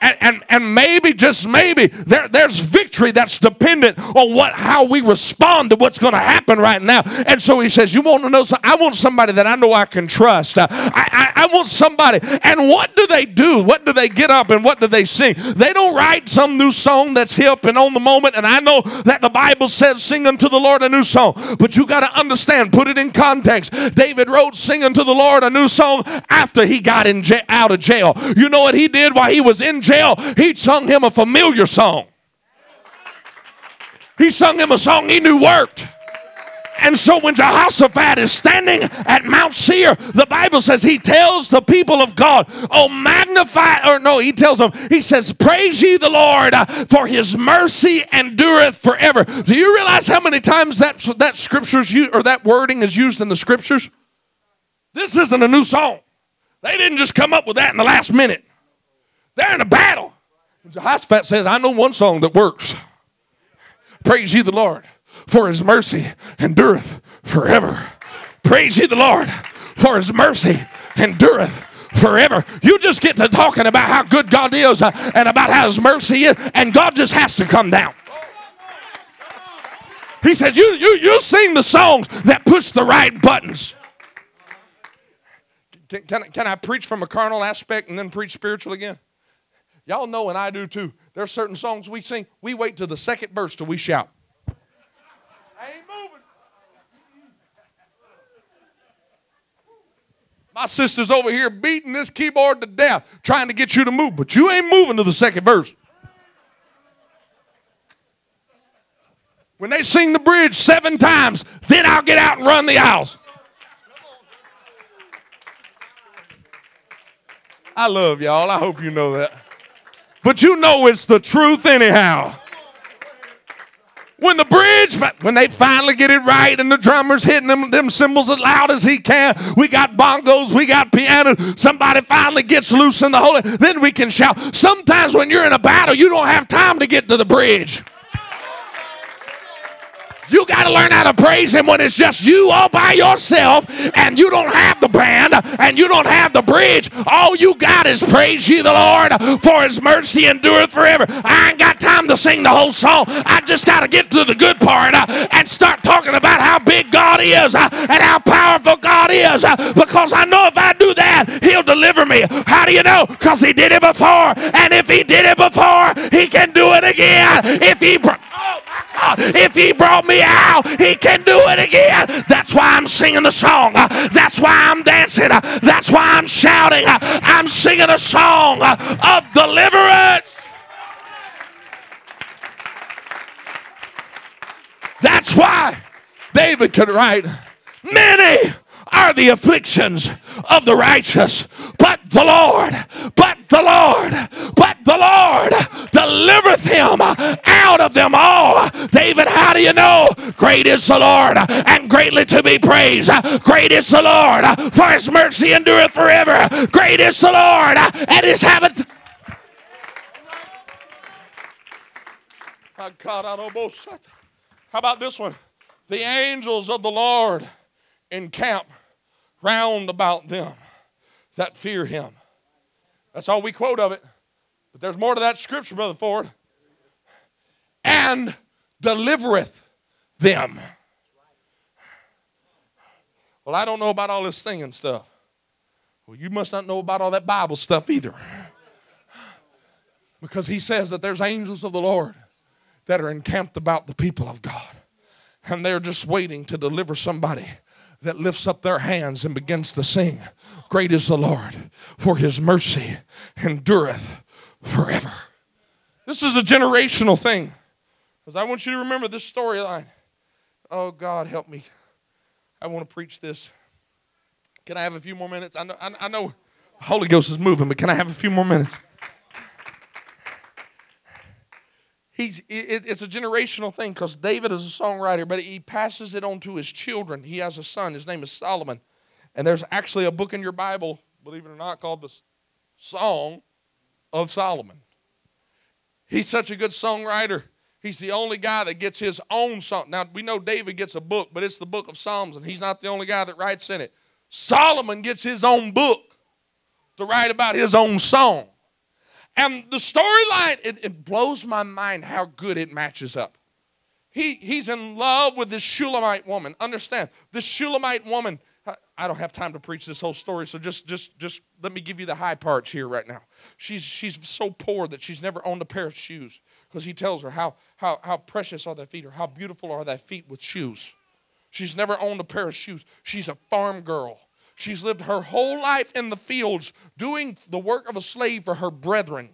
and, and, and maybe, just maybe, there, there's victory that's dependent on what how we respond to what's going to happen right now. And so he says, You want to know? I want somebody that I know I can trust. Uh, I, I, I want somebody. And what do they do? What do they get up and what do they sing? They don't write some new song that's hip and on the moment. And I know that the Bible says, sing unto the Lord a new song. But you got to understand, put it in context. David wrote, sing unto the Lord a new song after he got in ja- out of jail. You know what he did while he was in jail? He sung him a familiar song. He sung him a song he knew worked. And so when Jehoshaphat is standing at Mount Seir, the Bible says he tells the people of God, Oh, magnify, or no, he tells them, he says, Praise ye the Lord, uh, for his mercy endureth forever. Do you realize how many times that, that scriptures used, or that wording is used in the scriptures? This isn't a new song. They didn't just come up with that in the last minute. They're in a battle. And Jehoshaphat says, I know one song that works. Praise ye the Lord, for his mercy endureth forever. Praise ye the Lord, for his mercy endureth forever. You just get to talking about how good God is uh, and about how his mercy is, and God just has to come down. He says, You, you, you sing the songs that push the right buttons. Can, can, can I preach from a carnal aspect and then preach spiritual again? Y'all know, and I do too. There's certain songs we sing, we wait till the second verse till we shout. I ain't moving. My sister's over here beating this keyboard to death, trying to get you to move, but you ain't moving to the second verse. When they sing the bridge seven times, then I'll get out and run the aisles. I love y'all. I hope you know that. But you know it's the truth anyhow. When the bridge, when they finally get it right and the drummer's hitting them, them cymbals as loud as he can, we got bongos, we got piano, somebody finally gets loose in the holy, then we can shout. Sometimes when you're in a battle, you don't have time to get to the bridge. You got to learn how to praise Him when it's just you all by yourself and you don't have the band and you don't have the bridge. All you got is praise ye the Lord for His mercy endureth forever. I ain't got time to sing the whole song. I just got to get to the good part uh, and start talking about how big God is uh, and how powerful God is uh, because I know if I do that, He'll deliver me. How do you know? Because He did it before. And if He did it before, He can do it again. If He. Br- Oh. If he brought me out, he can do it again. That's why I'm singing the song. That's why I'm dancing. That's why I'm shouting. I'm singing a song of deliverance. That's why David could write, Many are the afflictions of the righteous, but the Lord, but the Lord, but the Lord delivereth him out of them all. David, how do you know? Great is the Lord and greatly to be praised. Great is the Lord, for his mercy endureth forever. Great is the Lord and his habit. How about this one? The angels of the Lord encamp round about them that fear him. That's all we quote of it. But there's more to that scripture, Brother Ford. And delivereth them. Well, I don't know about all this singing stuff. Well, you must not know about all that Bible stuff either. Because he says that there's angels of the Lord that are encamped about the people of God. And they're just waiting to deliver somebody that lifts up their hands and begins to sing, Great is the Lord, for his mercy endureth forever. This is a generational thing. Because I want you to remember this storyline. Oh, God, help me. I want to preach this. Can I have a few more minutes? I know, I, I know Holy Ghost is moving, but can I have a few more minutes? He's, it, it's a generational thing because David is a songwriter, but he passes it on to his children. He has a son. His name is Solomon. And there's actually a book in your Bible, believe it or not, called the Song of Solomon. He's such a good songwriter. He's the only guy that gets his own song. Now, we know David gets a book, but it's the book of Psalms, and he's not the only guy that writes in it. Solomon gets his own book to write about his own song. And the storyline, it, it blows my mind how good it matches up. He, he's in love with this Shulamite woman. Understand, this Shulamite woman I- don't have time to preach this whole story, so just just just let me give you the high parts here right now. She's she's so poor that she's never owned a pair of shoes because he tells her how how how precious are thy feet or how beautiful are thy feet with shoes. She's never owned a pair of shoes. She's a farm girl. She's lived her whole life in the fields doing the work of a slave for her brethren.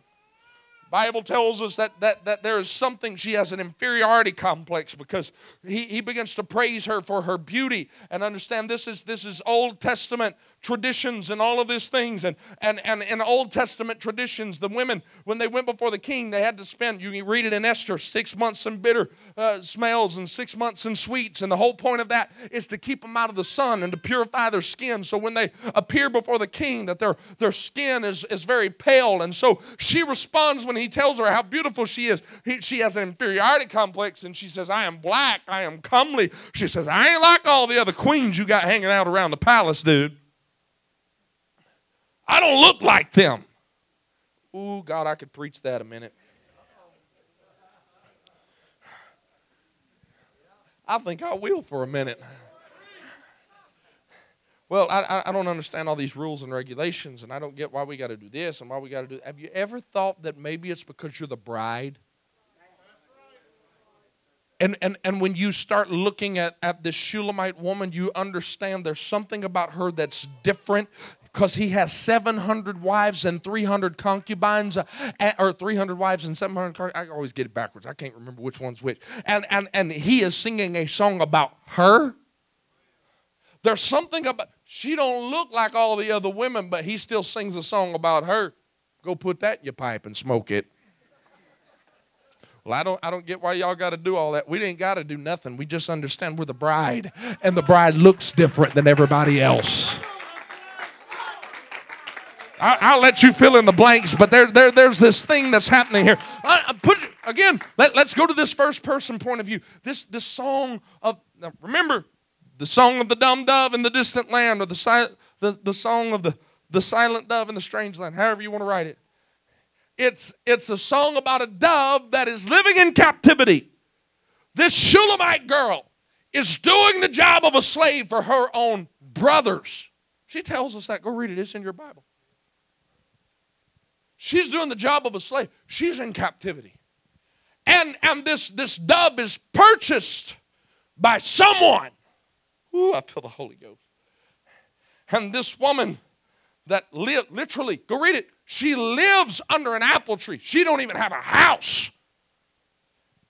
Bible tells us that, that, that there is something, she has an inferiority complex because he, he begins to praise her for her beauty. And understand this is this is Old Testament traditions and all of these things. And, and, and in Old Testament traditions, the women, when they went before the king, they had to spend, you read it in Esther, six months in bitter uh, smells and six months in sweets. And the whole point of that is to keep them out of the sun and to purify their skin. So when they appear before the king, that their, their skin is, is very pale. And so she responds when he tells her how beautiful she is. He, she has an inferiority complex and she says, I am black, I am comely. She says, I ain't like all the other queens you got hanging out around the palace, dude. I don't look like them. Ooh, God, I could preach that a minute. I think I will for a minute. Well, I, I- don't understand all these rules and regulations, and I don't get why we got to do this and why we got to do. Have you ever thought that maybe it's because you're the bride? And, and, and when you start looking at, at this Shulamite woman, you understand there's something about her that's different because he has 700 wives and 300 concubines, uh, or 300 wives and 700. Con- I always get it backwards. I can't remember which one's which. And, and, and he is singing a song about her. There's something about she don't look like all the other women, but he still sings a song about her. Go put that in your pipe and smoke it. Well, I don't I don't get why y'all got to do all that. We ain't got to do nothing. We just understand we're the bride, and the bride looks different than everybody else. I, I'll let you fill in the blanks, but there, there, there's this thing that's happening here. I, I put again. Let, let's go to this first person point of view. This this song of remember the song of the dumb dove in the distant land, or the si- the, the song of the the silent dove in the strange land. However you want to write it. It's it's a song about a dove that is living in captivity. This Shulamite girl is doing the job of a slave for her own brothers. She tells us that. Go read it. It's in your Bible. She's doing the job of a slave. She's in captivity. And, and this, this dove is purchased by someone. Ooh, I feel the Holy Ghost. And this woman that live literally, go read it. She lives under an apple tree. She don't even have a house.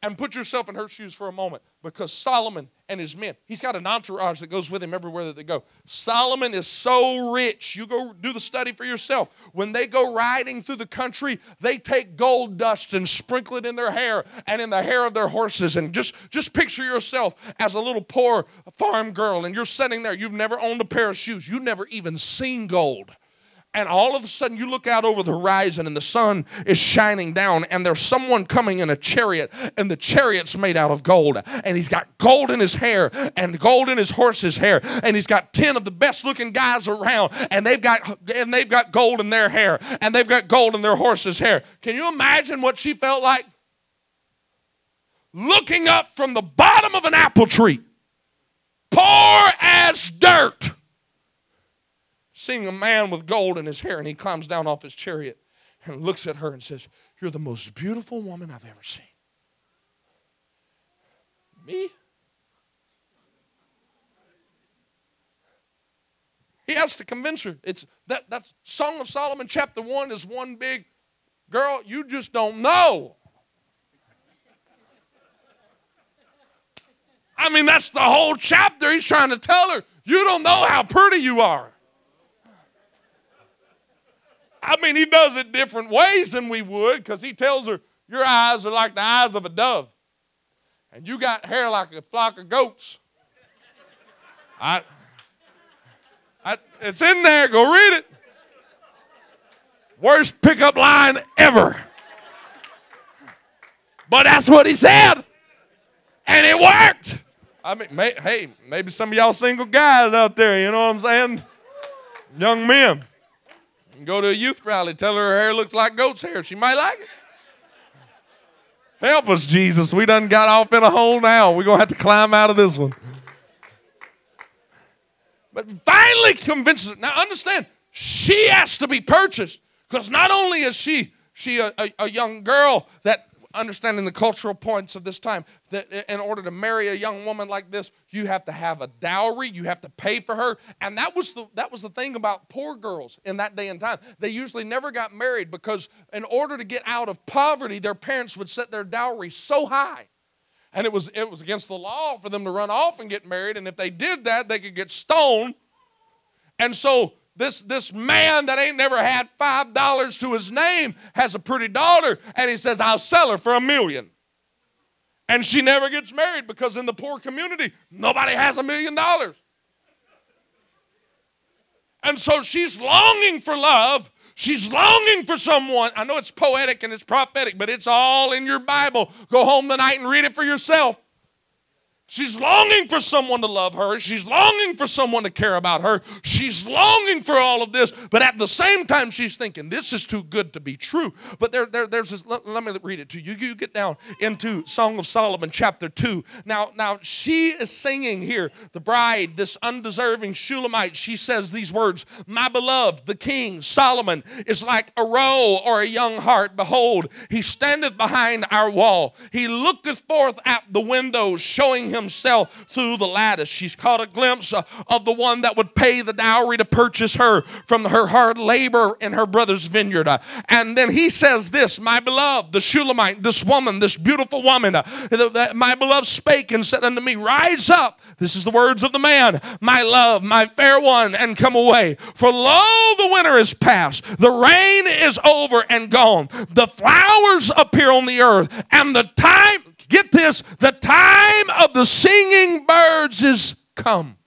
And put yourself in her shoes for a moment because Solomon and his men, he's got an entourage that goes with him everywhere that they go. Solomon is so rich. You go do the study for yourself. When they go riding through the country, they take gold dust and sprinkle it in their hair and in the hair of their horses. And just, just picture yourself as a little poor farm girl, and you're sitting there. You've never owned a pair of shoes, you've never even seen gold. And all of a sudden, you look out over the horizon, and the sun is shining down, and there's someone coming in a chariot, and the chariot's made out of gold. And he's got gold in his hair, and gold in his horse's hair, and he's got ten of the best-looking guys around, and they've got and they've got gold in their hair, and they've got gold in their horse's hair. Can you imagine what she felt like? Looking up from the bottom of an apple tree, poor as dirt seeing a man with gold in his hair, and he climbs down off his chariot and looks at her and says, You're the most beautiful woman I've ever seen. Me? He has to convince her. It's that that Song of Solomon chapter 1 is one big girl, you just don't know. I mean, that's the whole chapter. He's trying to tell her, you don't know how pretty you are. I mean, he does it different ways than we would because he tells her, Your eyes are like the eyes of a dove, and you got hair like a flock of goats. I, I, it's in there. Go read it. Worst pickup line ever. But that's what he said, and it worked. I mean, may, hey, maybe some of y'all single guys out there, you know what I'm saying? Young men. Go to a youth rally, tell her her hair looks like goat's hair. She might like it. Help us, Jesus. We done got off in a hole now. We're going to have to climb out of this one. But finally convinces her. Now understand, she has to be purchased because not only is she she a, a, a young girl that understanding the cultural points of this time that in order to marry a young woman like this you have to have a dowry you have to pay for her. And that was the that was the thing about poor girls in that day and time. They usually never got married because in order to get out of poverty their parents would set their dowry so high. And it was it was against the law for them to run off and get married. And if they did that they could get stoned. And so this, this man that ain't never had five dollars to his name has a pretty daughter, and he says, I'll sell her for a million. And she never gets married because in the poor community, nobody has a million dollars. And so she's longing for love. She's longing for someone. I know it's poetic and it's prophetic, but it's all in your Bible. Go home tonight and read it for yourself. She's longing for someone to love her. She's longing for someone to care about her. She's longing for all of this, but at the same time, she's thinking, this is too good to be true. But there, there, there's this, let, let me read it to you. You get down into Song of Solomon, chapter 2. Now, now she is singing here, the bride, this undeserving Shulamite, she says these words My beloved, the king, Solomon, is like a roe or a young hart. Behold, he standeth behind our wall. He looketh forth at the windows, showing him himself through the lattice. She's caught a glimpse uh, of the one that would pay the dowry to purchase her from her hard labor in her brother's vineyard. Uh, and then he says this, my beloved, the Shulamite, this woman, this beautiful woman, uh, my beloved spake and said unto me, rise up. This is the words of the man, my love, my fair one, and come away. For lo, the winter is past, the rain is over and gone, the flowers appear on the earth, and the time Get this the time of the singing birds is come.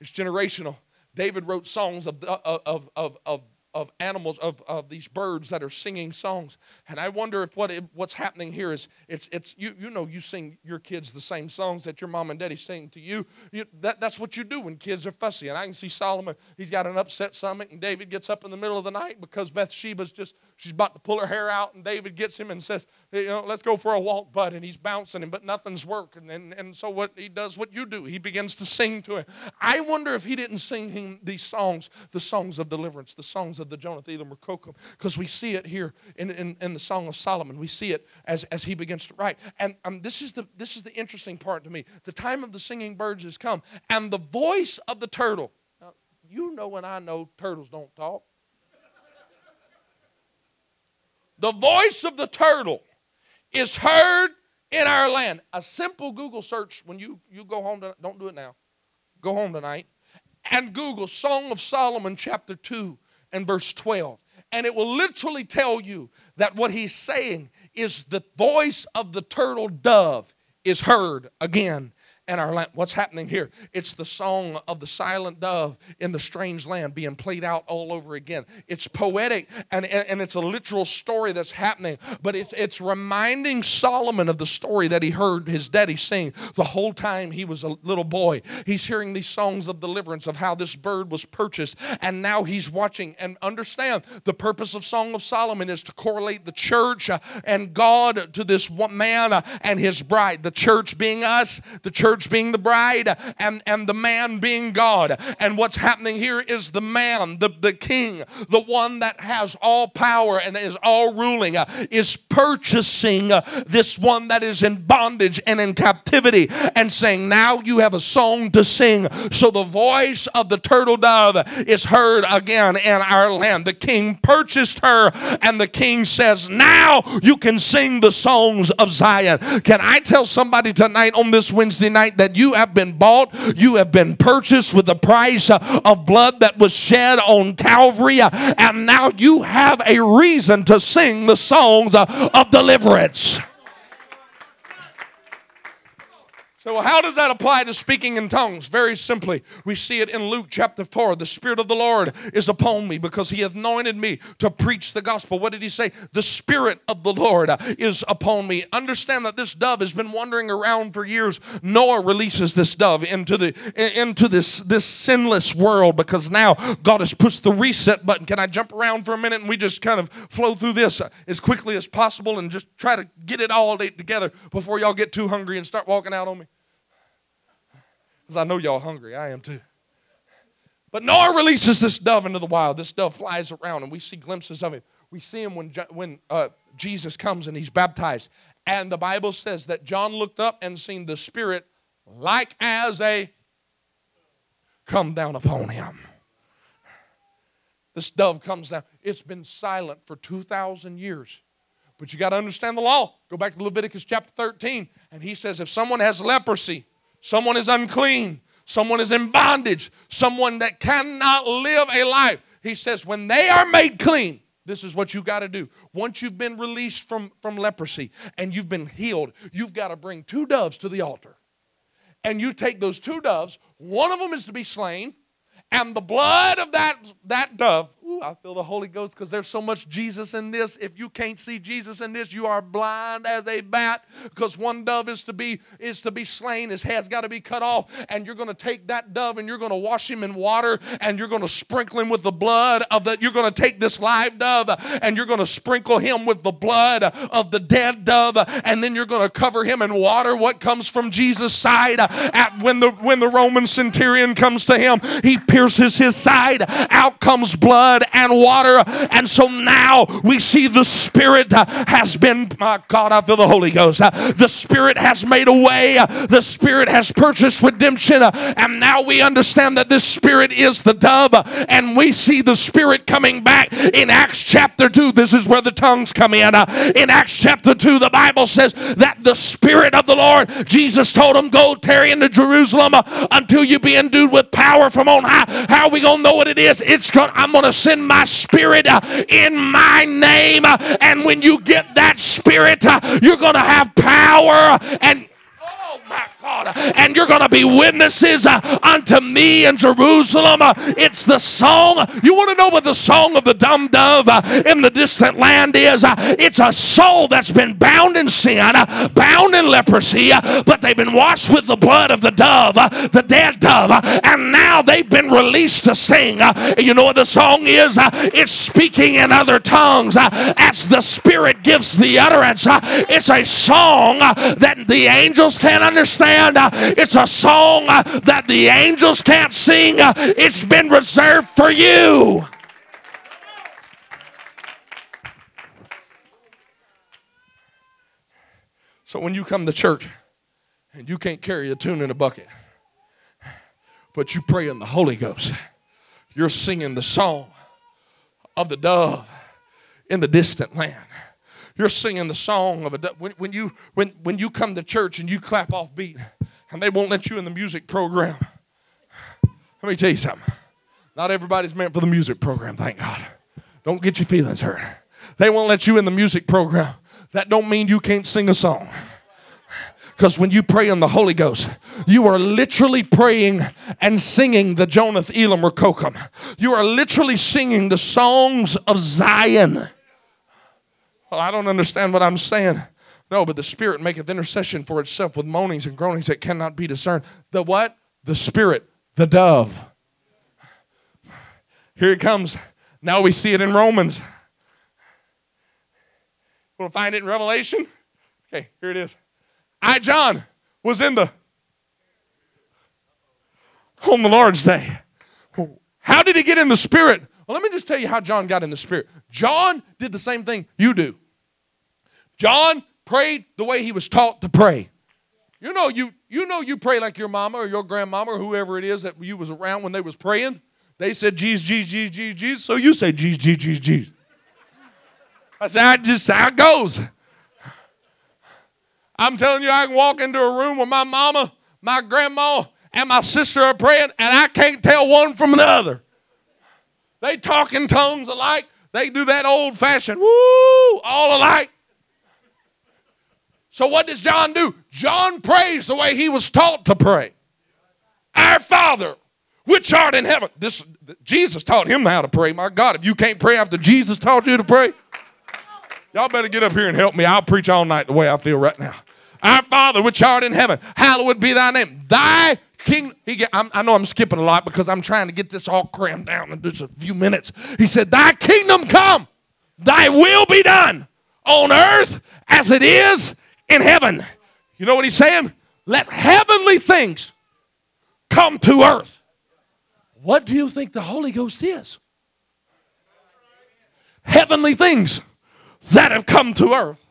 It's generational. David wrote songs of, of, of, of, of animals of, of these birds that are singing songs and i wonder if what what's happening here is it's, it's you, you know you sing your kids the same songs that your mom and daddy sing to you, you that, that's what you do when kids are fussy. And i can see solomon he's got an upset stomach and david gets up in the middle of the night because bathsheba's just she's about to pull her hair out and david gets him and says you know let's go for a walk bud. And he's bouncing him but nothing's working. And, and so what he does what you do he begins to sing to him. I wonder if he didn't sing him these songs the songs of deliverance the songs of the Jonathan Elam Kokum, because we see it here in, in, in, the Song of Solomon. We see it as, as he begins to write. And um, this, is the, this is the interesting part to me. The time of the singing birds has come, and the voice of the turtle. Now, you know and I know turtles don't talk. the voice of the turtle is heard in our land. A simple Google search when you, you go home, to, don't do it now. Go home tonight and Google Song of Solomon, chapter 2 and verse 12. And it will literally tell you that what he's saying is the voice of the turtle dove is heard again and our land. What's happening here? It's the song of the silent dove in the strange land being played out all over again. It's poetic and, and, and it's a literal story that's happening, but it's, it's reminding Solomon of the story that he heard his daddy sing the whole time he was a little boy. He's hearing these songs of deliverance of how this bird was purchased, and now he's watching and understand the purpose of Song of Solomon is to correlate the church uh, and God to this man uh, and his bride. The church being us, the church church being the bride and, and the man being God. And what's happening here is the man, the, the king, the one that has all power and is all ruling, uh, is purchasing uh, this one that is in bondage and in captivity and saying, Now you have a song to sing. So the voice of the turtle dove is heard again in our land. The king purchased her, and the king says, Now you can sing the songs of Zion. Can I tell somebody tonight on this Wednesday night? Tonight that you have been bought, you have been purchased with the price uh, of blood that was shed on Calvary, uh, and now you have a reason to sing the songs uh, of deliverance. So, how does that apply to speaking in tongues? Very simply, we see it in Luke chapter 4. The Spirit of the Lord is upon me because He anointed me to preach the gospel. What did He say? The Spirit of the Lord is upon me. Understand that this dove has been wandering around for years. Noah releases this dove into, the, into this, this sinless world because now God has pushed the reset button. Can I jump around for a minute and we just kind of flow through this as quickly as possible and just try to get it all together before y'all get too hungry and start walking out on me? Because I know y'all hungry. I am too. But Noah releases this dove into the wild. This dove flies around, and we see glimpses of him. We see him when, when uh, Jesus comes and he's baptized. And the Bible says that John looked up and seen the Spirit like as a come down upon him. This dove comes down. It's been silent for 2,000 years. But you got to understand the law. Go back to Leviticus chapter 13. And he says if someone has leprosy, someone is unclean, someone is in bondage, someone that cannot live a life, he says when they are made clean, this is what you got to do. Once you've been released from, from leprosy and you've been healed, you've got to bring two doves to the altar. And you take those two doves, one of them is to be slain, and the blood of that, that dove Ooh, I feel the Holy Ghost because there's so much Jesus in this. If you can't see Jesus in this, you are blind as a bat because one dove is to be is to be slain. His head's got to be cut off, and you're going to take that dove and you're going to wash him in water and you're going to sprinkle him with the blood of the. You're going to take this live dove and you're going to sprinkle him with the blood of the dead dove, and then you're going to cover him in water. What comes from Jesus' side? At when the when the Roman centurion comes to him, he pierces his side. Out comes blood and water. And so now we see the Spirit uh, has been, my God, I feel the Holy Ghost. Uh, the Spirit has made a way, uh, the Spirit has purchased redemption. And now we understand that this Spirit is the dove. And we see the Spirit coming back in Acts chapter 2. This is where the tongues come in. In Acts chapter 2, the Bible says that the Spirit of the Lord, Jesus told him, Go tarry into Jerusalem until you be endued with power from on high. How are we going to know what it is? It's going, I'm going to send my spirit uh, in my name. Uh, and when you get that spirit, uh, you're going to have power and God. And you're going to be witnesses uh, unto me in Jerusalem. Uh, it's the song. You want to know what the song of the dumb dove uh, in the distant land is? Uh, it's a soul that's been bound in sin, uh, bound in leprosy, uh, but they've been washed with the blood of the dove, the dead dove, and now they've been released to sing. You know what the song is? It's speaking in other tongues as the Spirit gives the utterance. It's a song that the angels can't understand it's a song that the angels can't sing. It's been reserved for you. So when you come to church and you can't carry a tune in a bucket, but you pray in the Holy Ghost, you're singing the song of the dove in the distant land. You're singing the song of a when, when you when when you come to church and you clap off beat and they won't let you in the music program. Let me tell you something. Not everybody's meant for the music program, thank God. Don't get your feelings hurt. They won't let you in the music program. That don't mean you can't sing a song. Because when you pray in the Holy Ghost, you are literally praying and singing the Jonath Elam Rekokim. You are literally singing the songs of Zion. Well, I don't understand what I'm saying. No, but the Spirit maketh intercession for itself with moanings and groanings that cannot be discerned. The what? The Spirit, the dove. Here it comes. Now we see it in Romans. Want to find it in Revelation? Okay, here it is. I, John, was in the on the Lord's day. How did he get in the Spirit? Well, let me just tell you how John got in the Spirit. John did the same thing you do. John prayed the way he was taught to pray. You know you you know you pray like your mama or your grandmama or whoever it is that you was around when they was praying. They said Jesus, Jesus, Jesus, Jesus, Jesus. So you say Jesus, Jesus, Jesus, Jesus. That's how it just how it goes. I'm telling you, I can walk into a room with my mama, my grandma, and my sister are praying, and I can't tell one from another. They talk in tongues alike. They do that old fashioned woo, all alike. So what does John do? John prays the way he was taught to pray. Our Father, which art in heaven. This Jesus taught him how to pray. My God, if you can't pray after Jesus taught you to pray, y'all better get up here and help me. I'll preach all night the way I feel right now. Our Father, which art in heaven, hallowed be thy name. Thy king. He, i know I'm skipping a lot because I'm trying to get this all crammed down in just a few minutes. He said, Thy kingdom come, thy will be done on earth as it is in heaven. You know what he's saying? Let heavenly things come to earth. What do you think the Holy Ghost is? Heavenly things that have come to earth.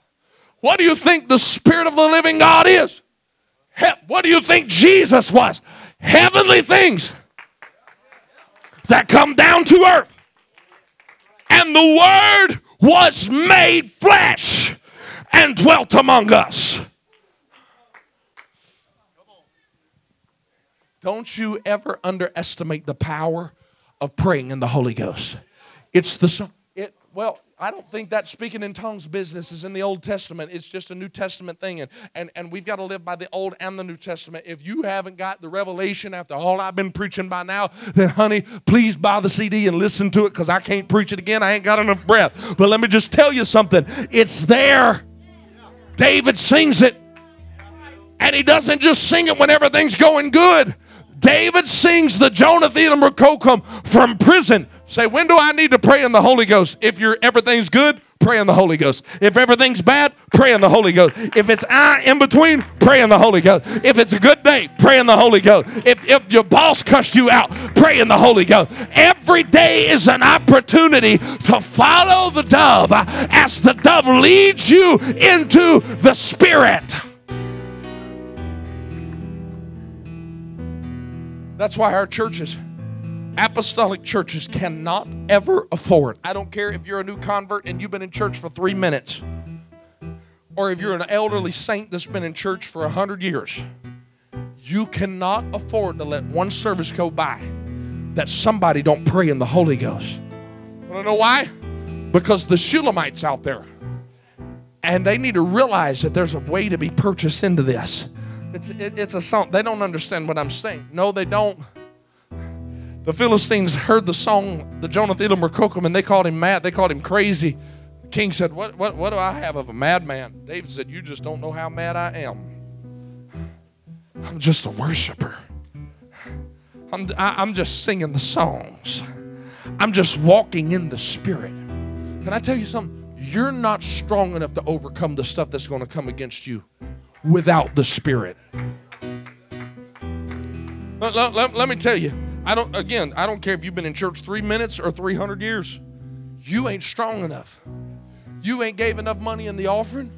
What do you think the Spirit of the living God is? He- what do you think Jesus was? Heavenly things that come down to earth. And the Word was made flesh and dwelt among us. Don't you ever underestimate the power of praying in the Holy Ghost. It's the it well, I don't think that speaking in tongues business is in the Old Testament. It's just a New Testament thing. And, and, and we've got to live by the Old and the New Testament. If you haven't got the revelation after all I've been preaching by now, then honey, please buy the CD and listen to it because I can't preach it again. I ain't got enough breath. But let me just tell you something. It's there. David sings it. And he doesn't just sing it when everything's going good. David sings the Jonathan Kokum from prison. Say, when do I need to pray in the Holy Ghost? If you're everything's good, pray in the Holy Ghost. If everything's bad, pray in the Holy Ghost. If it's I in between, pray in the Holy Ghost. If it's a good day, pray in the Holy Ghost. If, if your boss cussed you out, pray in the Holy Ghost. Every day is an opportunity to follow the dove as the dove leads you into the Spirit. That's why our churches, apostolic churches, cannot ever afford. I don't care if you're a new convert and you've been in church for three minutes, or if you're an elderly saint that's been in church for a hundred years. You cannot afford to let one service go by that somebody don't pray in the Holy Ghost. Want to know why? Because the Shulamites out there, and they need to realize that there's a way to be purchased into this. It's, it, it's a song. They don't understand what I'm saying. No, they don't. The Philistines heard the song, the Jonathelemrechokim, and they called him mad. They called him crazy. The king said, what, what, what do I have of a madman? David said, You just don't know how mad I am. I'm just a worshiper. I'm, I, I'm just singing the songs. I'm just walking in the Spirit. Can I tell you something? You're not strong enough to overcome the stuff that's going to come against you without the Spirit. Let- let- let me tell you, I don't, again, I don't care if you've been in church three minutes or 300 years. You ain't strong enough. You ain't gave enough money in the offering.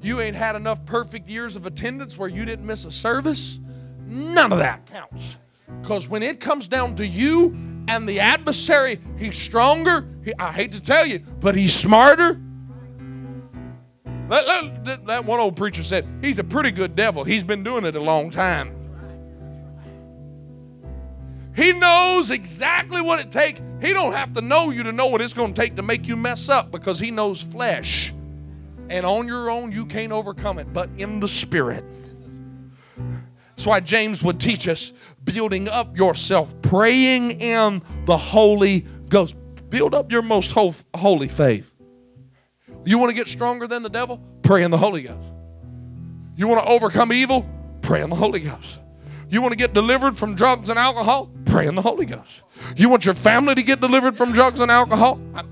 You ain't had enough perfect years of attendance where you didn't miss a service. None of that counts. Because when it comes down to you and the adversary, he's stronger. He, I hate to tell you, but he's smarter. That, that- that one old preacher said, he's a pretty good devil. He's been doing it a long time. He knows exactly what it takes. He don't have to know you to know what it's going to take to make you mess up because he knows flesh. And on your own, you can't overcome it, but in the spirit. That's why James would teach us building up yourself, praying in the Holy Ghost. Build up your most ho- holy faith. You want to get stronger than the devil? Pray in the Holy Ghost. You want to overcome evil? Pray in the Holy Ghost. You want to get delivered from drugs and alcohol? Pray in the Holy Ghost. You want your family to get delivered from drugs and alcohol? I-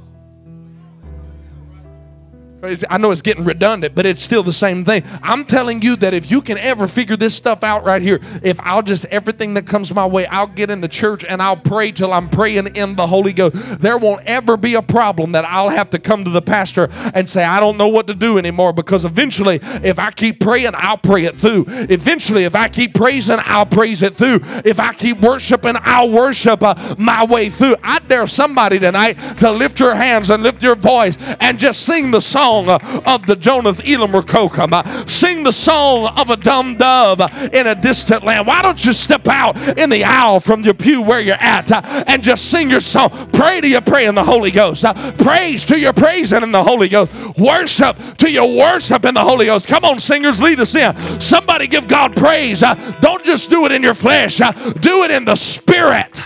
I know it's getting redundant, but it's still the same thing. I'm telling you that if you can ever figure this stuff out right here, if I'll just everything that comes my way, I'll get in the church and I'll pray till I'm praying in the Holy Ghost. There won't ever be a problem that I'll have to come to the pastor and say, I don't know what to do anymore because eventually, if I keep praying, I'll pray it through. Eventually, if I keep praising, I'll praise it through. If I keep worshiping, I'll worship uh, my way through. I dare somebody tonight to lift your hands and lift your voice and just sing the song uh, of the Jonath Elam Kokum. Uh, sing the song of a dumb dove in a distant land. Why don't you step out in the aisle from your pew where you're at uh, and just sing your song? Pray to your pray in the Holy Ghost. Praise to your praising in the Holy Ghost. Worship to your worship in the Holy Ghost. Come on, singers, lead us in. Somebody give God praise. Don't just do it in your flesh, do it in the Spirit.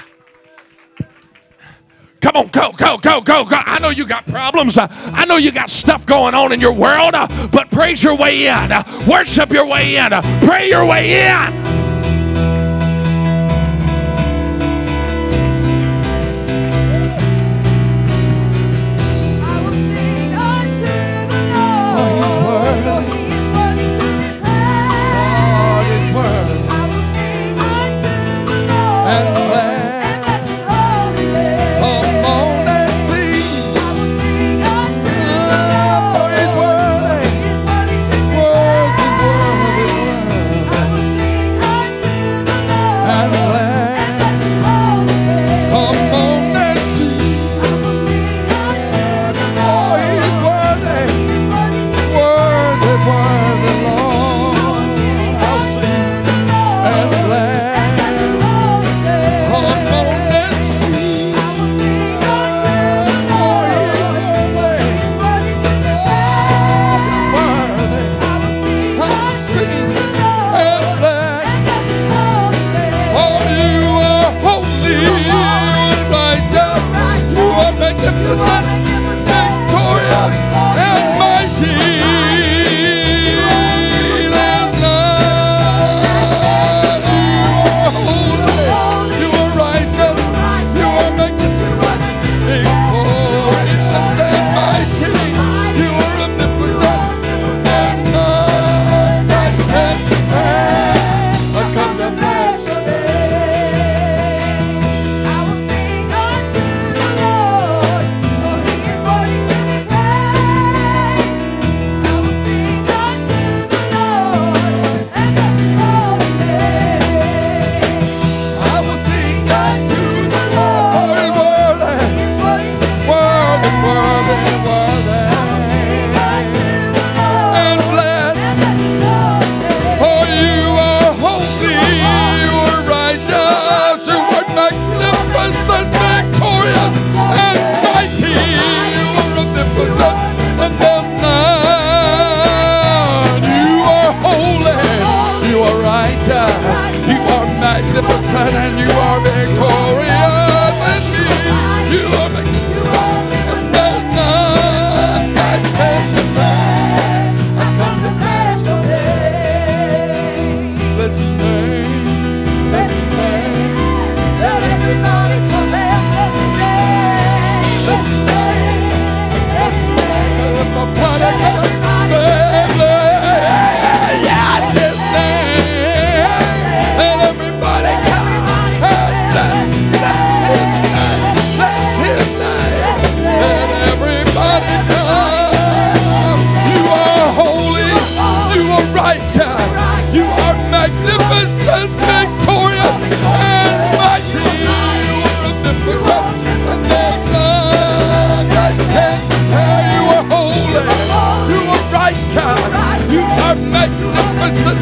Come on, go, go, go, go, go. I know you got problems. I know you got stuff going on in your world, but praise your way in. Worship your way in. Pray your way in. I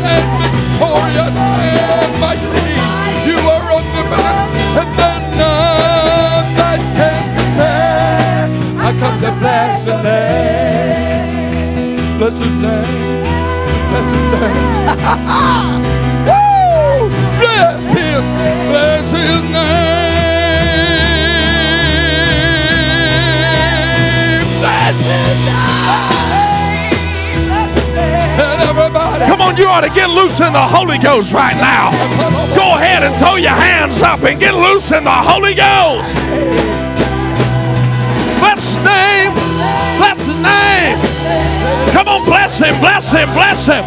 and victorious and mighty. You are omnipotent, and there's none uh, that can compare. I come to bless your name. Bless his name. Bless his name. Woo! Bless his, bless his name. Bless his name. Come on, you ought to get loose in the Holy Ghost right now. Go ahead and throw your hands up and get loose in the Holy Ghost. Bless his name. Bless his name. Come on, bless him, bless him, bless him.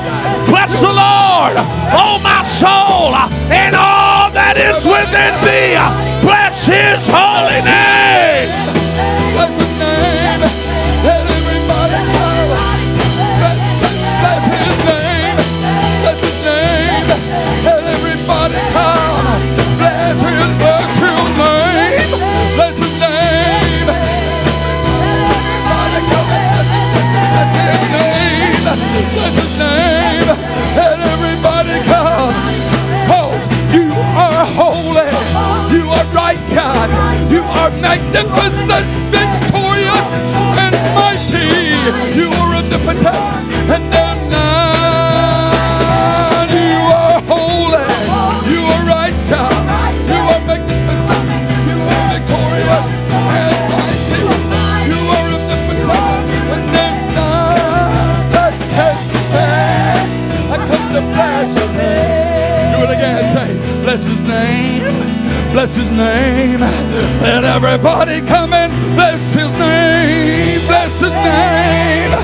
Bless the Lord, oh my soul, and all that is within me. Bless his holy name. Bless his, name. His name. Everybody come. Oh, you are holy. You are righteous. You are magnificent, victorious, and mighty. You are omnipotent bless his name. Bless his name. Let everybody come and bless his name. Bless his name.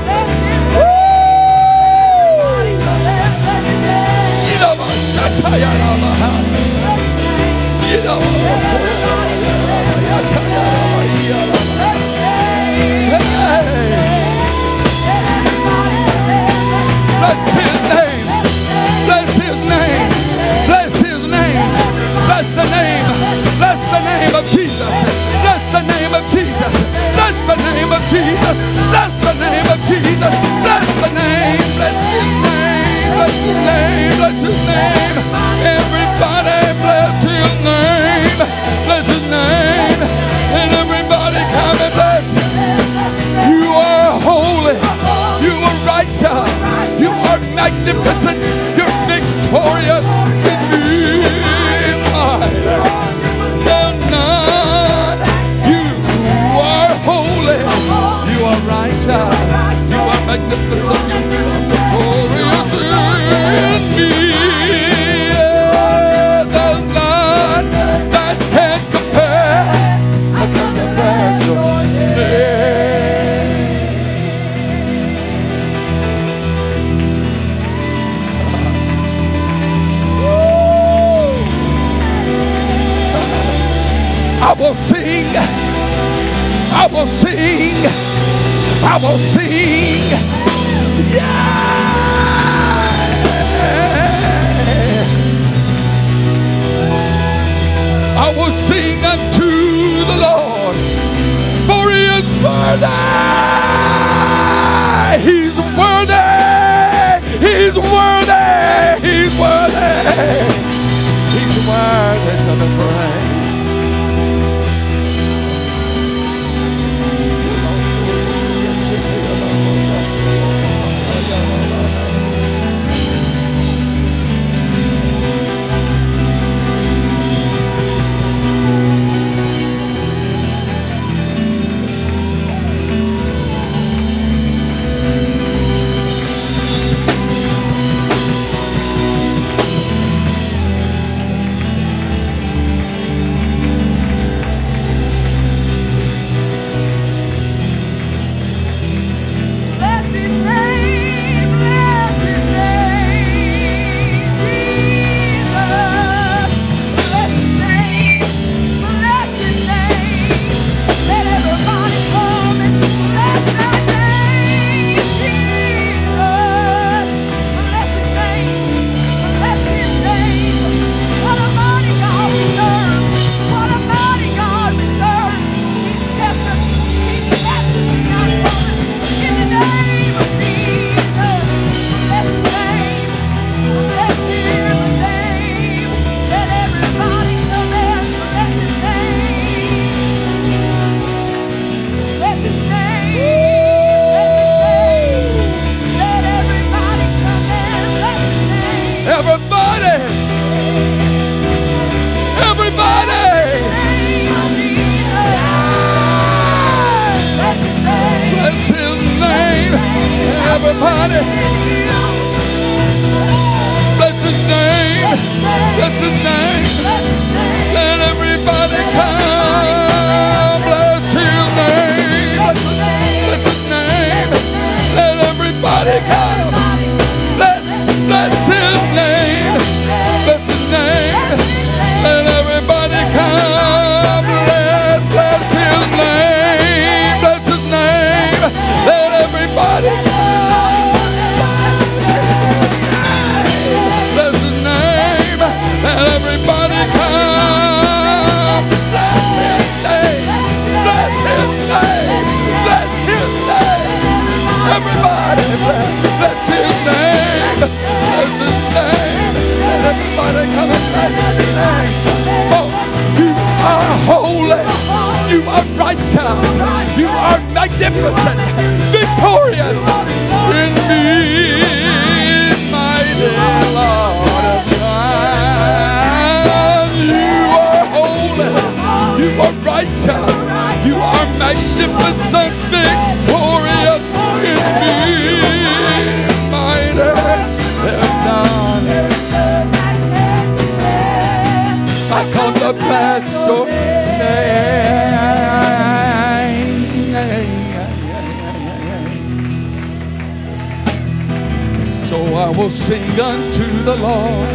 Will sing unto the Lord,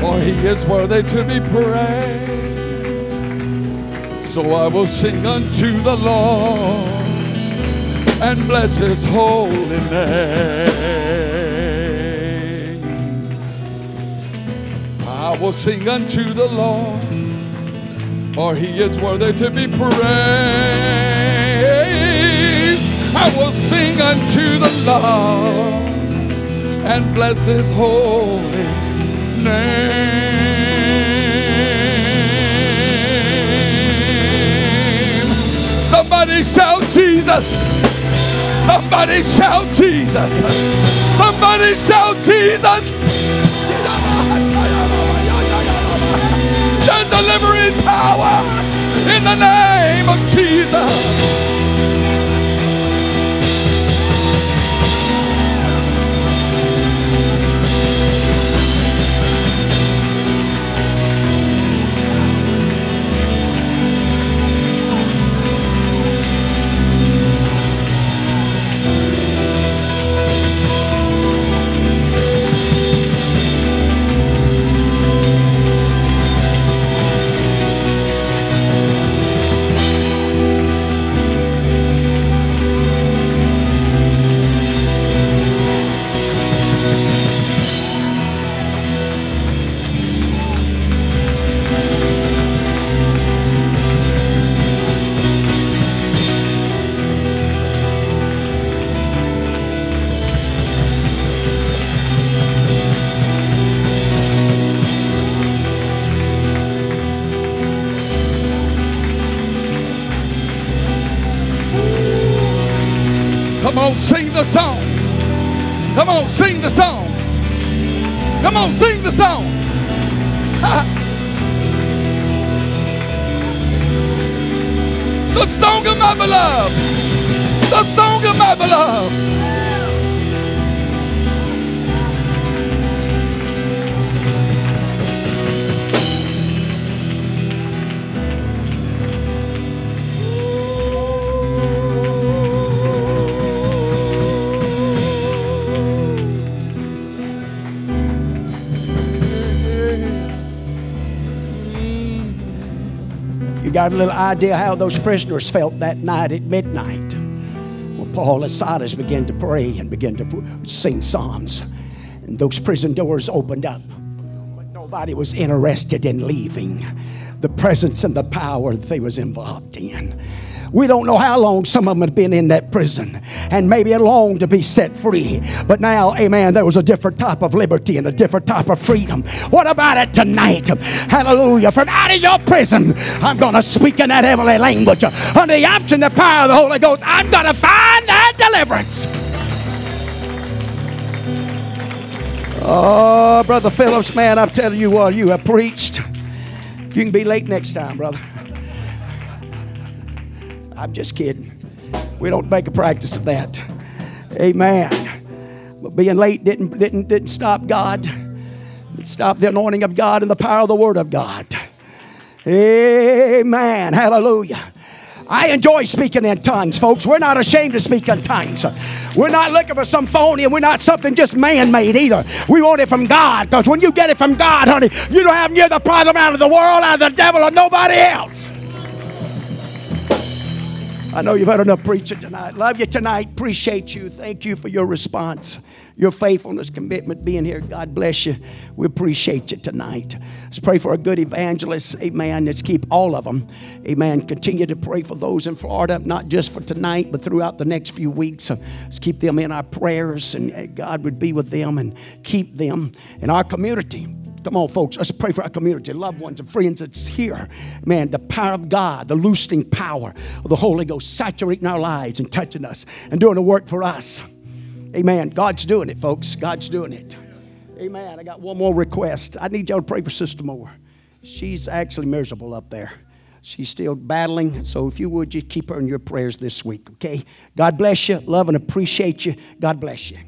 for he is worthy to be praised. So I will sing unto the Lord and bless his holy name. I will sing unto the Lord, for he is worthy to be praised. I will sing unto the Lord and bless his holy name. Somebody shout Jesus. Somebody shout Jesus. Somebody shout Jesus. The delivering power in the name of Jesus. You got a little idea how those prisoners felt that night at midnight. Paul and Silas began to pray and began to sing psalms, and those prison doors opened up. But nobody was interested in leaving the presence and the power that they was involved in. We don't know how long some of them had been in that prison and maybe had longed to be set free. But now, amen, there was a different type of liberty and a different type of freedom. What about it tonight? Hallelujah. From out of your prison, I'm going to speak in that heavenly language. Under the option the power of the Holy Ghost, I'm going to find that deliverance. Oh, Brother Phillips, man, I'm telling you what, you have preached. You can be late next time, brother. I'm just kidding. We don't make a practice of that. Amen. But being late didn't, didn't, didn't stop God. It stopped the anointing of God and the power of the Word of God. Amen. Hallelujah. I enjoy speaking in tongues, folks. We're not ashamed to speak in tongues. We're not looking for some phony and we're not something just man made either. We want it from God because when you get it from God, honey, you don't have near the problem out of the world, out of the devil, or nobody else. I know you've had enough preaching tonight. Love you tonight. Appreciate you. Thank you for your response, your faithfulness, commitment, being here. God bless you. We appreciate you tonight. Let's pray for a good evangelist. Amen. Let's keep all of them. Amen. Continue to pray for those in Florida, not just for tonight, but throughout the next few weeks. Let's keep them in our prayers, and uh, God would be with them and keep them in our community. Come on, folks. Let's pray for our community, loved ones, and friends that's here. Man, the power of God, the loosening power of the Holy Ghost saturating our lives and touching us and doing the work for us. Amen. God's doing it, folks. God's doing it. Amen. I got one more request. I need y'all to pray for Sister Moore. She's actually miserable up there. She's still battling. So if you would, just keep her in your prayers this week, okay? God bless you. Love and appreciate you. God bless you.